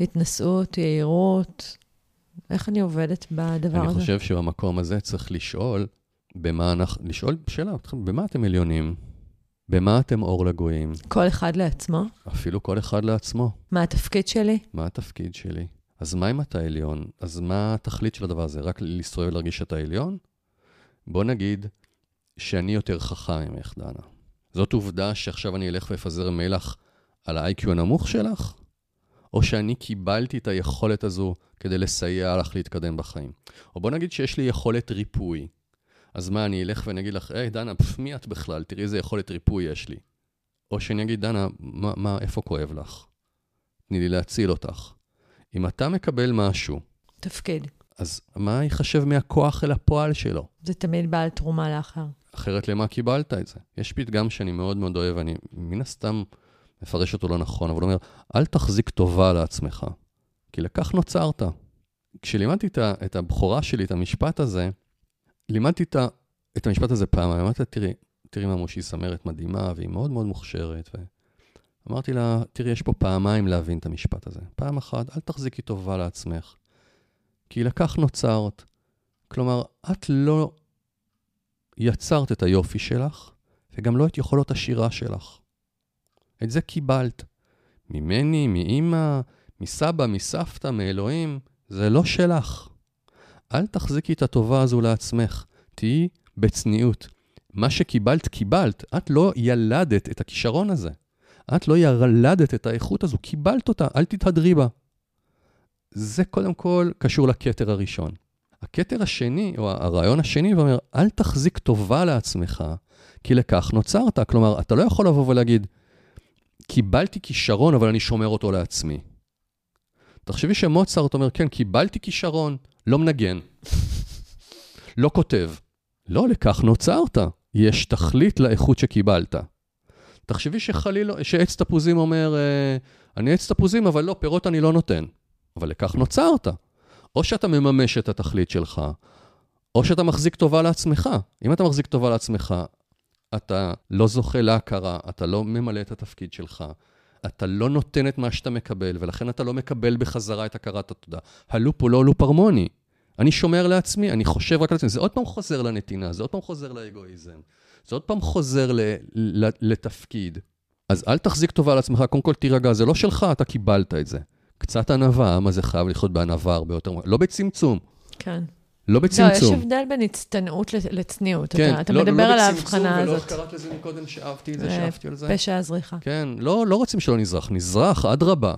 התנשאות, יהירות? איך אני עובדת בדבר אני הזה? אני חושב שבמקום הזה צריך לשאול, במה אנחנו, לשאול שאלה, במה אתם עליונים? במה אתם אור לגויים? כל אחד לעצמו? אפילו כל אחד לעצמו. מה התפקיד שלי? מה התפקיד שלי? אז מה אם אתה עליון? אז מה התכלית של הדבר הזה? רק להסתובב ולהרגיש שאתה עליון? בוא נגיד שאני יותר חכם ממך, דנה. זאת עובדה שעכשיו אני אלך ואפזר מלח על ה-IQ הנמוך שלך? או שאני קיבלתי את היכולת הזו כדי לסייע לך להתקדם בחיים? או בוא נגיד שיש לי יכולת ריפוי. אז מה, אני אלך ואני אגיד לך, היי, דנה, פף, מי את בכלל? תראי איזה יכולת ריפוי יש לי. או שאני אגיד, דנה, מה, מה, איפה כואב לך? תני לי להציל אותך. אם אתה מקבל משהו... תפקיד. אז מה ייחשב מהכוח אל הפועל שלו? זה תמיד בעל תרומה לאחר. אחרת למה קיבלת את זה? יש פתגם שאני מאוד מאוד אוהב, אני מן הסתם מפרש אותו לא נכון, אבל הוא אומר, אל תחזיק טובה לעצמך, כי לכך נוצרת. כשלימדתי את הבכורה שלי, את המשפט הזה, לימדתי את, את המשפט הזה פעם, אמרתי לה, תראי, תראי מה מושי זמרת מדהימה, והיא מאוד מאוד מוכשרת. ואמרתי לה, תראי, יש פה פעמיים להבין את המשפט הזה. פעם אחת, אל תחזיקי טובה לעצמך, כי לכך נוצרת. כלומר, את לא יצרת את היופי שלך, וגם לא את יכולות השירה שלך. את זה קיבלת. ממני, מאימא, מסבא, מסבתא, מאלוהים, זה לא שלך. אל תחזיקי את הטובה הזו לעצמך, תהיי בצניעות. מה שקיבלת, קיבלת. את לא ילדת את הכישרון הזה. את לא ילדת את האיכות הזו, קיבלת אותה, אל תתהדרי בה. זה קודם כל קשור לכתר הראשון. הכתר השני, או הרעיון השני, אומר, אל תחזיק טובה לעצמך, כי לכך נוצרת. כלומר, אתה לא יכול לבוא ולהגיד, קיבלתי כישרון, אבל אני שומר אותו לעצמי. תחשבי שמוצרט אומר, כן, קיבלתי כישרון, לא מנגן, לא כותב. לא לכך נוצרת, יש תכלית לאיכות שקיבלת. תחשבי שחלילה, שעץ תפוזים אומר, אה, אני עץ תפוזים, אבל לא, פירות אני לא נותן. אבל לכך נוצרת. או שאתה מממש את התכלית שלך, או שאתה מחזיק טובה לעצמך. אם אתה מחזיק טובה לעצמך, אתה לא זוכה להכרה, אתה לא ממלא את התפקיד שלך, אתה לא נותן את מה שאתה מקבל, ולכן אתה לא מקבל בחזרה את הכרת התודה. הלופ הוא לא לופ הרמוני. אני שומר לעצמי, אני חושב רק על עצמי. זה עוד פעם חוזר לנתינה, זה עוד פעם חוזר לאגואיזם. זה עוד פעם חוזר ל, ל, לתפקיד. אז אל תחזיק טובה על עצמך, קודם כל תירגע, זה לא שלך, אתה קיבלת את זה. קצת ענווה, העם הזה חייב לחיות בענווה הרבה יותר, לא בצמצום. כן. לא בצמצום. לא, יש הבדל בין הצטנעות לצניעות. כן, אתה, אתה לא, מדבר לא על ההבחנה הזאת. לא בצמצום, ולא קראת לזה מקודם שאהבתי את זה, שאהבתי על זה. פשע הזריחה. כן, לא, לא רוצים שלא נזרח, נזרח, אדרבה.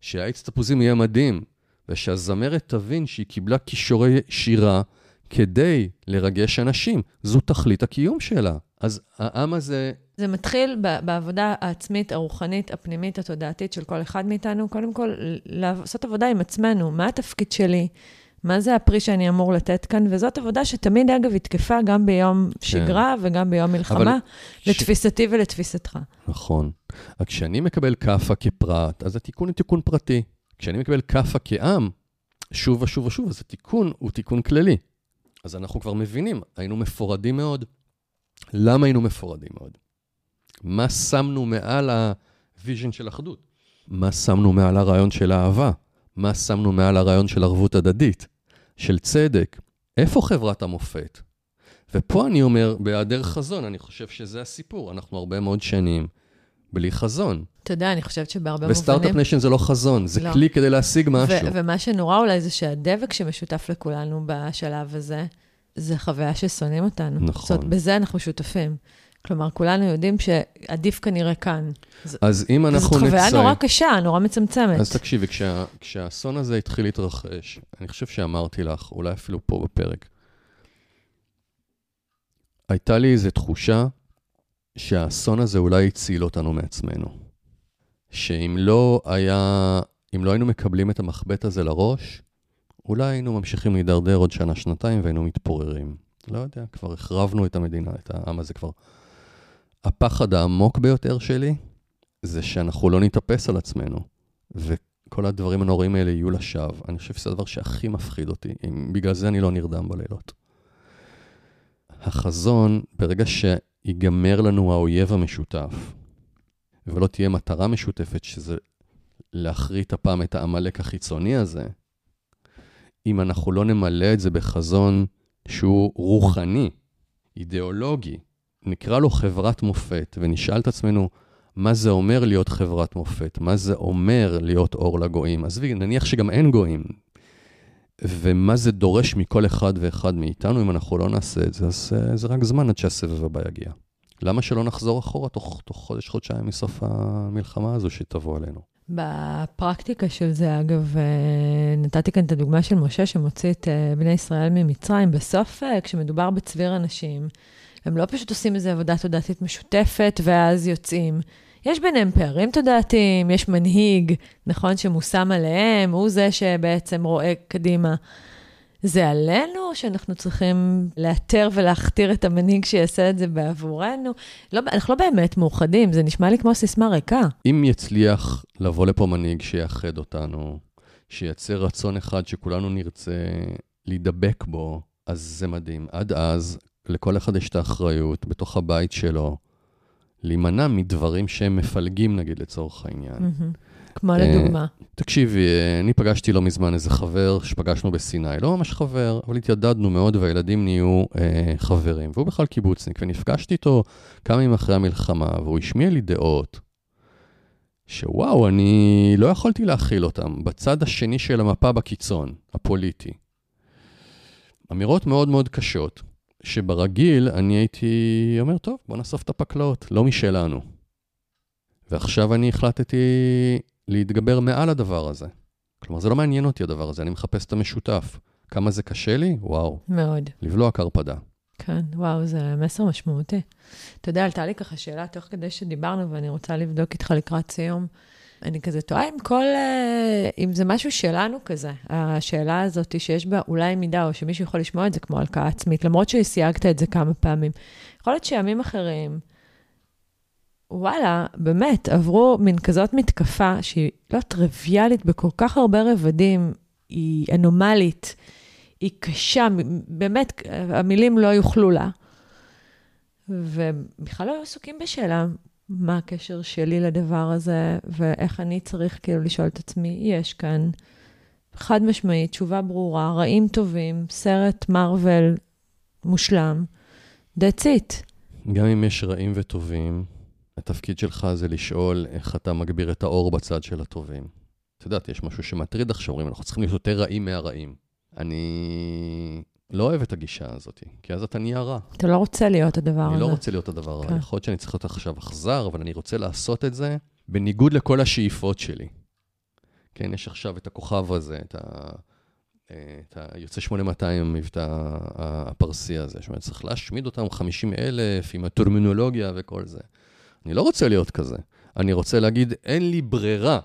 שהעץ תפוזים יהיה מדהים, ושהזמרת תבין שהיא קיבלה כישורי שירה כדי לרגש אנשים. זו תכלית הקיום שלה. אז העם הזה... זה מתחיל בעבודה העצמית, הרוחנית, הפנימית, התודעתית של כל אחד מאיתנו. קודם כל, לעשות עבודה עם עצמנו. מה התפקיד שלי? מה זה הפרי שאני אמור לתת כאן? וזאת עבודה שתמיד, אגב, היא תקפה גם ביום כן. שגרה וגם ביום מלחמה, לתפיסתי ש... ולתפיסתך. נכון. רק כשאני מקבל כאפה כפרט, אז התיקון הוא תיקון פרטי. כשאני מקבל כאפה כעם, שוב ושוב ושוב, אז התיקון הוא תיקון כללי. אז אנחנו כבר מבינים, היינו מפורדים מאוד. למה היינו מפורדים מאוד? מה שמנו מעל ה vision של אחדות? מה שמנו מעל הרעיון של אהבה? מה שמנו מעל הרעיון של ערבות הדדית? של צדק? איפה חברת המופת? ופה אני אומר, בהיעדר חזון, אני חושב שזה הסיפור. אנחנו הרבה מאוד שנים בלי חזון. אתה יודע, אני חושבת שבהרבה מובנים... וסטארט-אפ ניישן זה לא חזון, זה לא. כלי כדי להשיג משהו. ומה שנורא אולי זה שהדבק שמשותף לכולנו בשלב הזה, זה חוויה ששונאים אותנו. נכון. זאת אומרת, בזה אנחנו שותפים. כלומר, כולנו יודעים שעדיף כנראה כאן. אז אם אנחנו זאת חוויה. נורא קשה, נורא מצמצמת. אז תקשיבי, כשה, כשהאסון הזה התחיל להתרחש, אני חושב שאמרתי לך, אולי אפילו פה בפרק, הייתה לי איזו תחושה שהאסון הזה אולי הציל אותנו מעצמנו. שאם לא היה, אם לא היינו מקבלים את המחבט הזה לראש, אולי היינו ממשיכים להידרדר עוד שנה, שנתיים והיינו מתפוררים. לא יודע, כבר החרבנו את המדינה, את העם הזה כבר. הפחד העמוק ביותר שלי זה שאנחנו לא נתאפס על עצמנו, וכל הדברים הנוראים האלה יהיו לשווא. אני חושב שזה הדבר שהכי מפחיד אותי, אם, בגלל זה אני לא נרדם בלילות. החזון, ברגע שיגמר לנו האויב המשותף, ולא תהיה מטרה משותפת, שזה להחריט הפעם את העמלק החיצוני הזה, אם אנחנו לא נמלא את זה בחזון שהוא רוחני, אידיאולוגי, נקרא לו חברת מופת, ונשאל את עצמנו, מה זה אומר להיות חברת מופת? מה זה אומר להיות אור לגויים? עזבי, נניח שגם אין גויים. ומה זה דורש מכל אחד ואחד מאיתנו, אם אנחנו לא נעשה את זה, אז uh, זה רק זמן עד שהסבב הבא יגיע. למה שלא נחזור אחורה תוך, תוך חודש, חודשיים מסוף המלחמה הזו שתבוא עלינו? בפרקטיקה של זה, אגב, אה, נתתי כאן את הדוגמה של משה שמוציא את אה, בני ישראל ממצרים. בסוף, אה, כשמדובר בצביר אנשים, הם לא פשוט עושים איזו עבודה תודעתית משותפת ואז יוצאים. יש ביניהם פערים תודעתיים, יש מנהיג, נכון, שמושם עליהם, הוא זה שבעצם רואה קדימה. זה עלינו, שאנחנו צריכים לאתר ולהכתיר את המנהיג שיעשה את זה בעבורנו? לא, אנחנו לא באמת מאוחדים, זה נשמע לי כמו סיסמה ריקה. אם יצליח לבוא לפה מנהיג שיאחד אותנו, שייצר רצון אחד שכולנו נרצה להידבק בו, אז זה מדהים. עד אז, לכל אחד יש את האחריות בתוך הבית שלו, להימנע מדברים שהם מפלגים, נגיד, לצורך העניין. כמו לדוגמה. תקשיבי, אני פגשתי לא מזמן איזה חבר שפגשנו בסיני, לא ממש חבר, אבל התיידדנו מאוד והילדים נהיו אה, חברים, והוא בכלל קיבוצניק, ונפגשתי איתו כמה ימים אחרי המלחמה, והוא השמיע לי דעות שוואו, אני לא יכולתי להכיל אותם, בצד השני של המפה בקיצון, הפוליטי. אמירות מאוד מאוד קשות, שברגיל אני הייתי אומר, טוב, בוא נאסוף את הפקלאות, לא משלנו. ועכשיו אני החלטתי להתגבר מעל הדבר הזה. כלומר, זה לא מעניין אותי הדבר הזה, אני מחפש את המשותף. כמה זה קשה לי? וואו. מאוד. לבלוע קרפדה. כן, וואו, זה מסר משמעותי. אתה יודע, עלתה לי ככה שאלה תוך כדי שדיברנו, ואני רוצה לבדוק איתך לקראת סיום. אני כזה תוהה אם כל, אה, אם זה משהו שלנו כזה, השאלה הזאת שיש בה אולי מידה, או שמישהו יכול לשמוע את זה כמו הלקאה עצמית, למרות שסייגת את זה כמה פעמים. יכול להיות שימים אחרים, וואלה, באמת, עברו מין כזאת מתקפה שהיא לא טריוויאלית בכל כך הרבה רבדים, היא אנומלית, היא קשה, באמת, המילים לא יוכלו לה. ובכלל לא היו עסוקים בשאלה מה הקשר שלי לדבר הזה, ואיך אני צריך כאילו לשאול את עצמי, יש כאן חד משמעית, תשובה ברורה, רעים טובים, סרט מארוול מושלם, that's it. גם אם יש רעים וטובים, התפקיד שלך זה לשאול איך אתה מגביר את האור בצד של הטובים. את יודעת, יש משהו שמטריד עכשיו, אומרים, אנחנו צריכים להיות יותר רעים מהרעים. אני לא אוהב את הגישה הזאת, כי אז אתה נהיה רע. אתה לא רוצה להיות הדבר הזה. אני לא רוצה להיות הדבר הזה. כן. יכול להיות שאני צריך להיות עכשיו אכזר, אבל אני רוצה לעשות את זה בניגוד לכל השאיפות שלי. כן, יש עכשיו את הכוכב הזה, את ה... את היוצא 8200, המבטא הפרסי הזה, זאת אומרת, צריך להשמיד אותם 50 אלף עם הטרמינולוגיה וכל זה. אני לא רוצה להיות כזה. אני רוצה להגיד, אין לי ברירה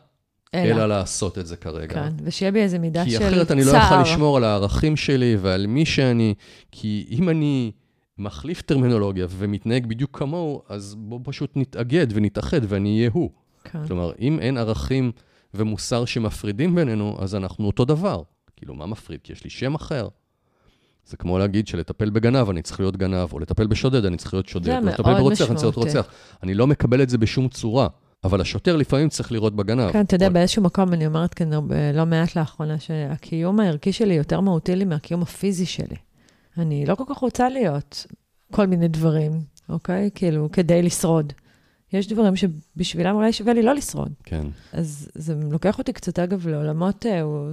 אלא, אלא לעשות את זה כרגע. כן, ושיהיה בי איזו מידה של כי צער. אחרת אני לא יכול לשמור על הערכים שלי ועל מי שאני, כי אם אני מחליף טרמינולוגיה ומתנהג בדיוק כמוהו, אז בואו פשוט נתאגד ונתאחד ואני אהיה הוא. כן. כלומר, אם אין ערכים ומוסר שמפרידים בינינו, אז אנחנו אותו דבר. כאילו, מה מפריד? כי יש לי שם אחר. זה כמו להגיד שלטפל בגנב אני צריך להיות גנב, או לטפל בשודד אני צריך להיות שודד, או לטפל ברוצח אני צריך להיות. רוצח. אני לא מקבל את זה בשום צורה, אבל השוטר לפעמים צריך לראות בגנב. כן, אתה יודע, באיזשהו מקום, אני אומרת כאן הרבה- לא מעט לאחרונה, שהקיום הערכי שלי יותר מהותי לי מהקיום הפיזי שלי. אני לא כל כך רוצה להיות כל מיני דברים, אוקיי? כאילו, כדי לשרוד. יש דברים שבשבילם אולי שווה לי לא לשרוד. כן. אז זה לוקח אותי קצת, אגב, לעולמות, אה, הוא,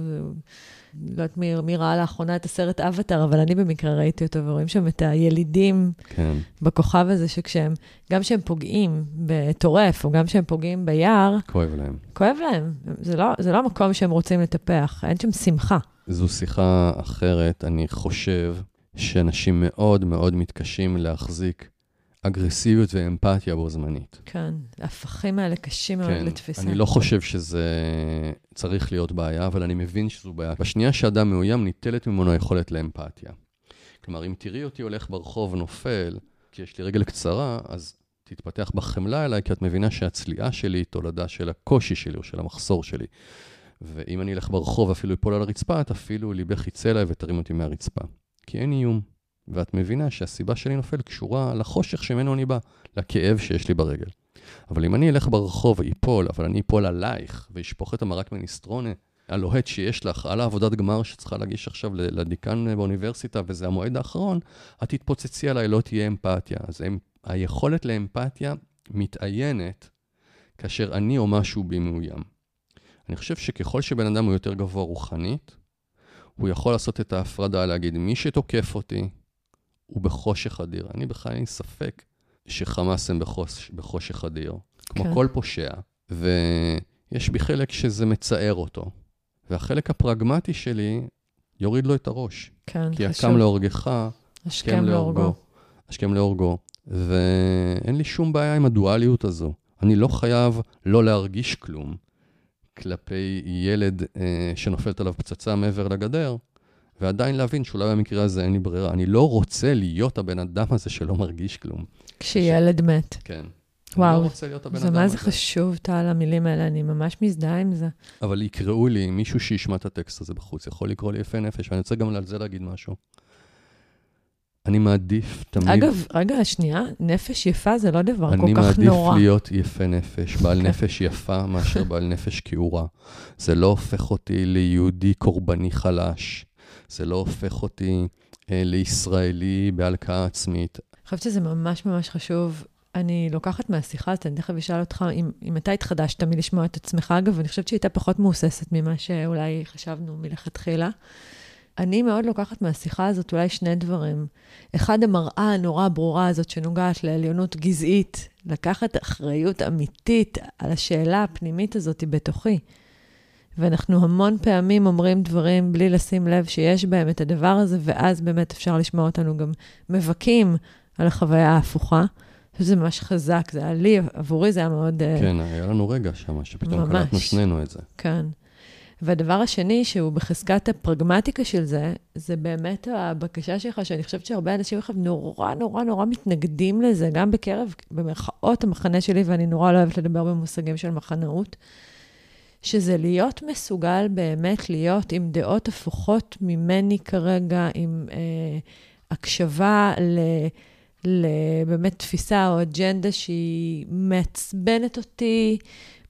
לא יודעת מי, מי ראה לאחרונה את הסרט אבטאר, אבל אני במקרה ראיתי אותו, ורואים שם את הילידים כן. בכוכב הזה, שכשהם, גם כשהם פוגעים בטורף, או גם כשהם פוגעים ביער, כואב להם. כואב להם. זה לא, זה לא המקום שהם רוצים לטפח, אין שם שמחה. זו שיחה אחרת. אני חושב שאנשים מאוד מאוד מתקשים להחזיק אגרסיביות ואמפתיה בו זמנית. כן, ההפכים האלה קשים מאוד כן, לתפיסה. אני לא חושב שזה צריך להיות בעיה, אבל אני מבין שזו בעיה. בשנייה שאדם מאוים, ניטלת ממנו היכולת לאמפתיה. כלומר, אם תראי אותי הולך ברחוב נופל, כי יש לי רגל קצרה, אז תתפתח בך חמלה אליי, כי את מבינה שהצליעה שלי היא תולדה של הקושי שלי או של המחסור שלי. ואם אני אלך ברחוב ואפילו אפול על הרצפה, את אפילו ליבך יצא אליי ותרים אותי מהרצפה. כי אין איום. ואת מבינה שהסיבה שלי נופל קשורה לחושך שממנו אני בא, לכאב שיש לי ברגל. אבל אם אני אלך ברחוב ואיפול, אבל אני אפול עלייך ואשפוך את המרק מניסטרונה, הלוהט שיש לך, על העבודת גמר שצריכה להגיש עכשיו לדיקן באוניברסיטה, וזה המועד האחרון, את תתפוצצי עליי, לא תהיה אמפתיה. אז הם, היכולת לאמפתיה מתאיינת כאשר אני או משהו בי מאוים. אני חושב שככל שבן אדם הוא יותר גבוה רוחנית, הוא יכול לעשות את ההפרדה, להגיד, מי שתוקף אותי, הוא בחושך אדיר. אני בכלל אין ספק שחמאס הם בחוש, בחושך אדיר, כמו כן. כל פושע. ויש בי חלק שזה מצער אותו. והחלק הפרגמטי שלי יוריד לו את הראש. כן, כי חשוב. הקם להורגך, השכם להורגו. השכם להורגו. ואין לי שום בעיה עם הדואליות הזו. אני לא חייב לא להרגיש כלום כלפי ילד אה, שנופלת עליו פצצה מעבר לגדר, ועדיין להבין שאולי במקרה הזה אין לי ברירה. אני לא רוצה להיות הבן אדם הזה שלא מרגיש כלום. כשילד מת. כן. וואו, אני לא רוצה להיות הבן זה אדם מה. זה חשוב, טל, המילים האלה, אני ממש מזדהה עם זה. אבל יקראו לי, מישהו שישמע את הטקסט הזה בחוץ, יכול לקרוא לי יפה נפש, ואני רוצה גם על זה להגיד משהו. אני מעדיף תמיד... אגב, רגע, שנייה, נפש יפה זה לא דבר אני כל כך מעדיף נורא. להיות יפה נפש, בעל כן. נפש יפה מאשר בעל נפש כעורה. זה לא הופך אותי ליהודי קורבני חלש. זה לא הופך אותי אה, לישראלי בהלקאה עצמית. אני חושבת שזה ממש ממש חשוב. אני לוקחת מהשיחה הזאת, אני תכף אשאל אותך אם, אם אתה התחדשת מלשמוע את עצמך, אגב, אני חושבת שהיא הייתה פחות מהוססת ממה שאולי חשבנו מלכתחילה. אני מאוד לוקחת מהשיחה הזאת אולי שני דברים. אחד, המראה הנורא ברורה הזאת שנוגעת לעליונות גזעית, לקחת אחריות אמיתית על השאלה הפנימית הזאת בתוכי. ואנחנו המון פעמים אומרים דברים בלי לשים לב שיש בהם את הדבר הזה, ואז באמת אפשר לשמוע אותנו גם מבכים על החוויה ההפוכה. שזה ממש חזק, זה היה לי, עבורי זה היה מאוד... אה, כן, היה לנו רגע שם, שפתאום ממש. קלטנו שנינו את זה. כן. והדבר השני, שהוא בחזקת הפרגמטיקה של זה, זה באמת הבקשה שלך, שאני חושבת שהרבה אנשים עכשיו נורא נורא נורא מתנגדים לזה, גם בקרב, במרכאות, המחנה שלי, ואני נורא לא אוהבת לדבר במושגים של מחנאות, שזה להיות מסוגל באמת להיות עם דעות הפוכות ממני כרגע, עם אה, הקשבה ל... לבאמת תפיסה או אג'נדה שהיא מעצבנת אותי,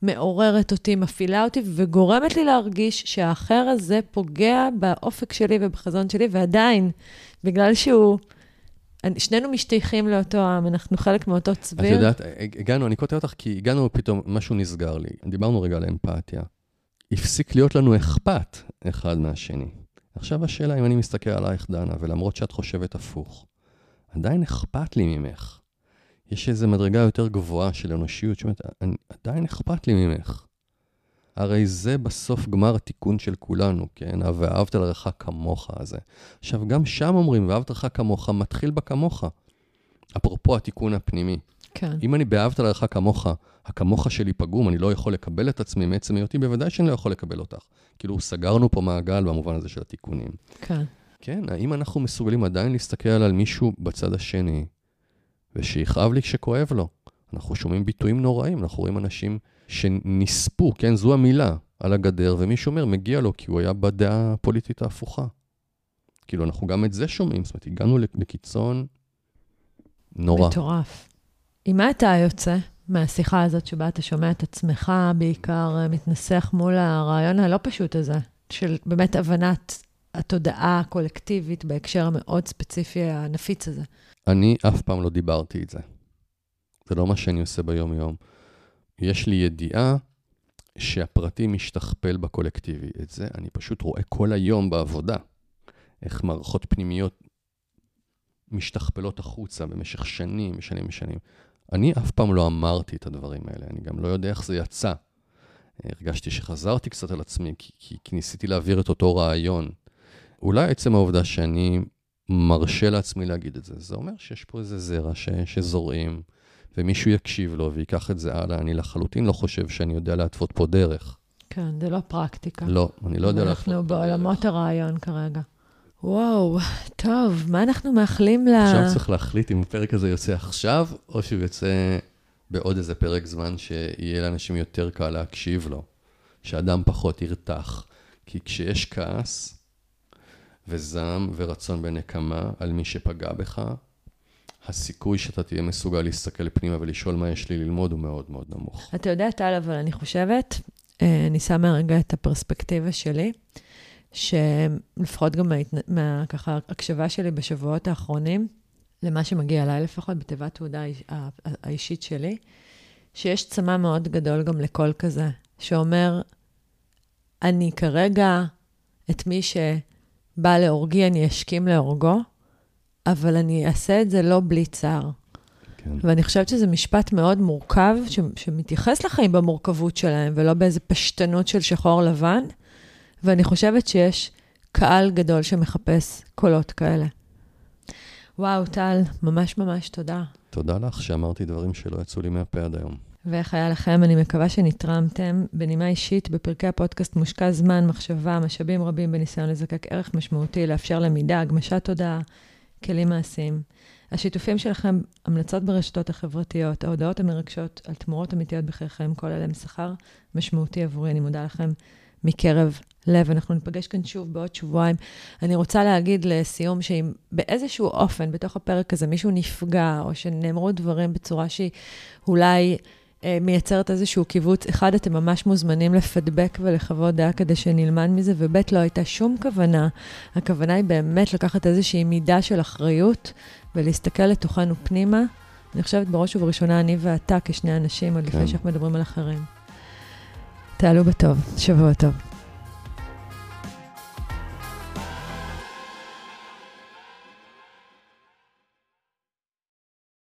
מעוררת אותי, מפעילה אותי, וגורמת לי להרגיש שהאחר הזה פוגע באופק שלי ובחזון שלי, ועדיין, בגלל שהוא... שנינו משתייכים לאותו עם, אנחנו חלק מאותו את צביר. יודעת, הגענו, אני קוטע אותך, כי הגענו פתאום, משהו נסגר לי. דיברנו רגע על אמפתיה. הפסיק להיות לנו אכפת אחד מהשני. עכשיו השאלה, אם אני מסתכל עלייך, דנה, ולמרות שאת חושבת הפוך, עדיין אכפת לי ממך. יש איזו מדרגה יותר גבוהה של אנושיות שאומרת, "אני- עדיין אכפת לי ממך. הרי זה בסוף גמר התיקון של כולנו, כן? ואהבת לרעך כמוך הזה. עכשיו, גם שם אומרים, ואהבת לרעך כמוך, מתחיל בכמוך. אפרופו התיקון הפנימי. כן, אם אני באהבת לרעך כמוך, הכמוך שלי פגום, אני לא יכול לקבל את עצמי מעצם היותי, בוודאי שאני לא יכול לקבל אותך. כאילו, סגרנו פה מעגל במובן הזה של התיקונים. כן. כן, האם אנחנו מסוגלים עדיין להסתכל על מישהו בצד השני, ושיכאב לי כשכואב לו? אנחנו שומעים ביטויים נוראים, אנחנו רואים אנשים שנספו, כן, זו המילה, על הגדר, ומישהו אומר, מגיע לו, כי הוא היה בדעה הפוליטית ההפוכה. כאילו, אנחנו גם את זה שומעים, זאת אומרת, הגענו לקיצון נורא. מטורף. עם מה אתה יוצא מהשיחה הזאת שבה אתה שומע את עצמך בעיקר אה, מתנסח מול הרעיון הלא פשוט הזה, של באמת הבנת התודעה הקולקטיבית בהקשר המאוד ספציפי הנפיץ הזה. אני אף פעם לא דיברתי את זה. זה לא מה שאני עושה ביום-יום. יש לי ידיעה שהפרטי משתכפל בקולקטיבי. את זה אני פשוט רואה כל היום בעבודה. איך מערכות פנימיות משתכפלות החוצה במשך שנים, שנים ושנים. אני אף פעם לא אמרתי את הדברים האלה, אני גם לא יודע איך זה יצא. הרגשתי שחזרתי קצת על עצמי, כי, כי, כי ניסיתי להעביר את אותו רעיון. אולי עצם העובדה שאני מרשה לעצמי להגיד את זה, זה אומר שיש פה איזה זרע ש, שזורעים, ומישהו יקשיב לו ויקח את זה הלאה. אני לחלוטין לא חושב שאני יודע להתוות פה דרך. כן, זה לא פרקטיקה. לא, אני לא יודע להתוות פה דרך. אנחנו בעולמות הרעיון כרגע. וואו, טוב, מה אנחנו מאחלים ל... עכשיו צריך להחליט אם הפרק הזה יוצא עכשיו, או שהוא יוצא בעוד איזה פרק זמן שיהיה לאנשים יותר קל להקשיב לו, שאדם פחות ירתח. כי כשיש כעס וזעם ורצון בנקמה על מי שפגע בך, הסיכוי שאתה תהיה מסוגל להסתכל פנימה ולשאול מה יש לי ללמוד הוא מאוד מאוד נמוך. אתה יודע, טל, אבל אני חושבת, אה, אני שמה רגע את הפרספקטיבה שלי. שלפחות גם מה, ככה, הקשבה שלי בשבועות האחרונים, למה שמגיע אליי לפחות, בתיבת תעודה האישית שלי, שיש צמא מאוד גדול גם לקול כזה, שאומר, אני כרגע, את מי שבא להורגי, אני אשכים להורגו, אבל אני אעשה את זה לא בלי צער. כן. ואני חושבת שזה משפט מאוד מורכב, ש- שמתייחס לחיים במורכבות שלהם, ולא באיזה פשטנות של שחור לבן, ואני חושבת שיש קהל גדול שמחפש קולות כאלה. וואו, טל, ממש ממש תודה. תודה לך שאמרתי דברים שלא יצאו לי מהפה עד היום. ואיך היה לכם? אני מקווה שנתרמתם. בנימה אישית, בפרקי הפודקאסט מושקע זמן, מחשבה, משאבים רבים בניסיון לזקק ערך משמעותי, לאפשר למידה, הגמשת תודעה, כלים מעשיים. השיתופים שלכם, המלצות ברשתות החברתיות, ההודעות המרגשות על תמורות אמיתיות בחייכם, כל אלה משכר משמעותי עבורי. אני מודה לכם מקרב לב. אנחנו ניפגש כאן שוב בעוד שבועיים. אני רוצה להגיד לסיום, שאם באיזשהו אופן, בתוך הפרק הזה, מישהו נפגע, או שנאמרו דברים בצורה שהיא אולי מייצרת איזשהו קיבוץ, אחד, אתם ממש מוזמנים לפדבק ולחוות דעה כדי שנלמד מזה, וב', לא הייתה שום כוונה. הכוונה היא באמת לקחת איזושהי מידה של אחריות ולהסתכל לתוכנו פנימה. אני חושבת בראש ובראשונה אני ואתה כשני אנשים, עוד כן. לפני שאנחנו מדברים על אחרים. תעלו בטוב, שבוע טוב.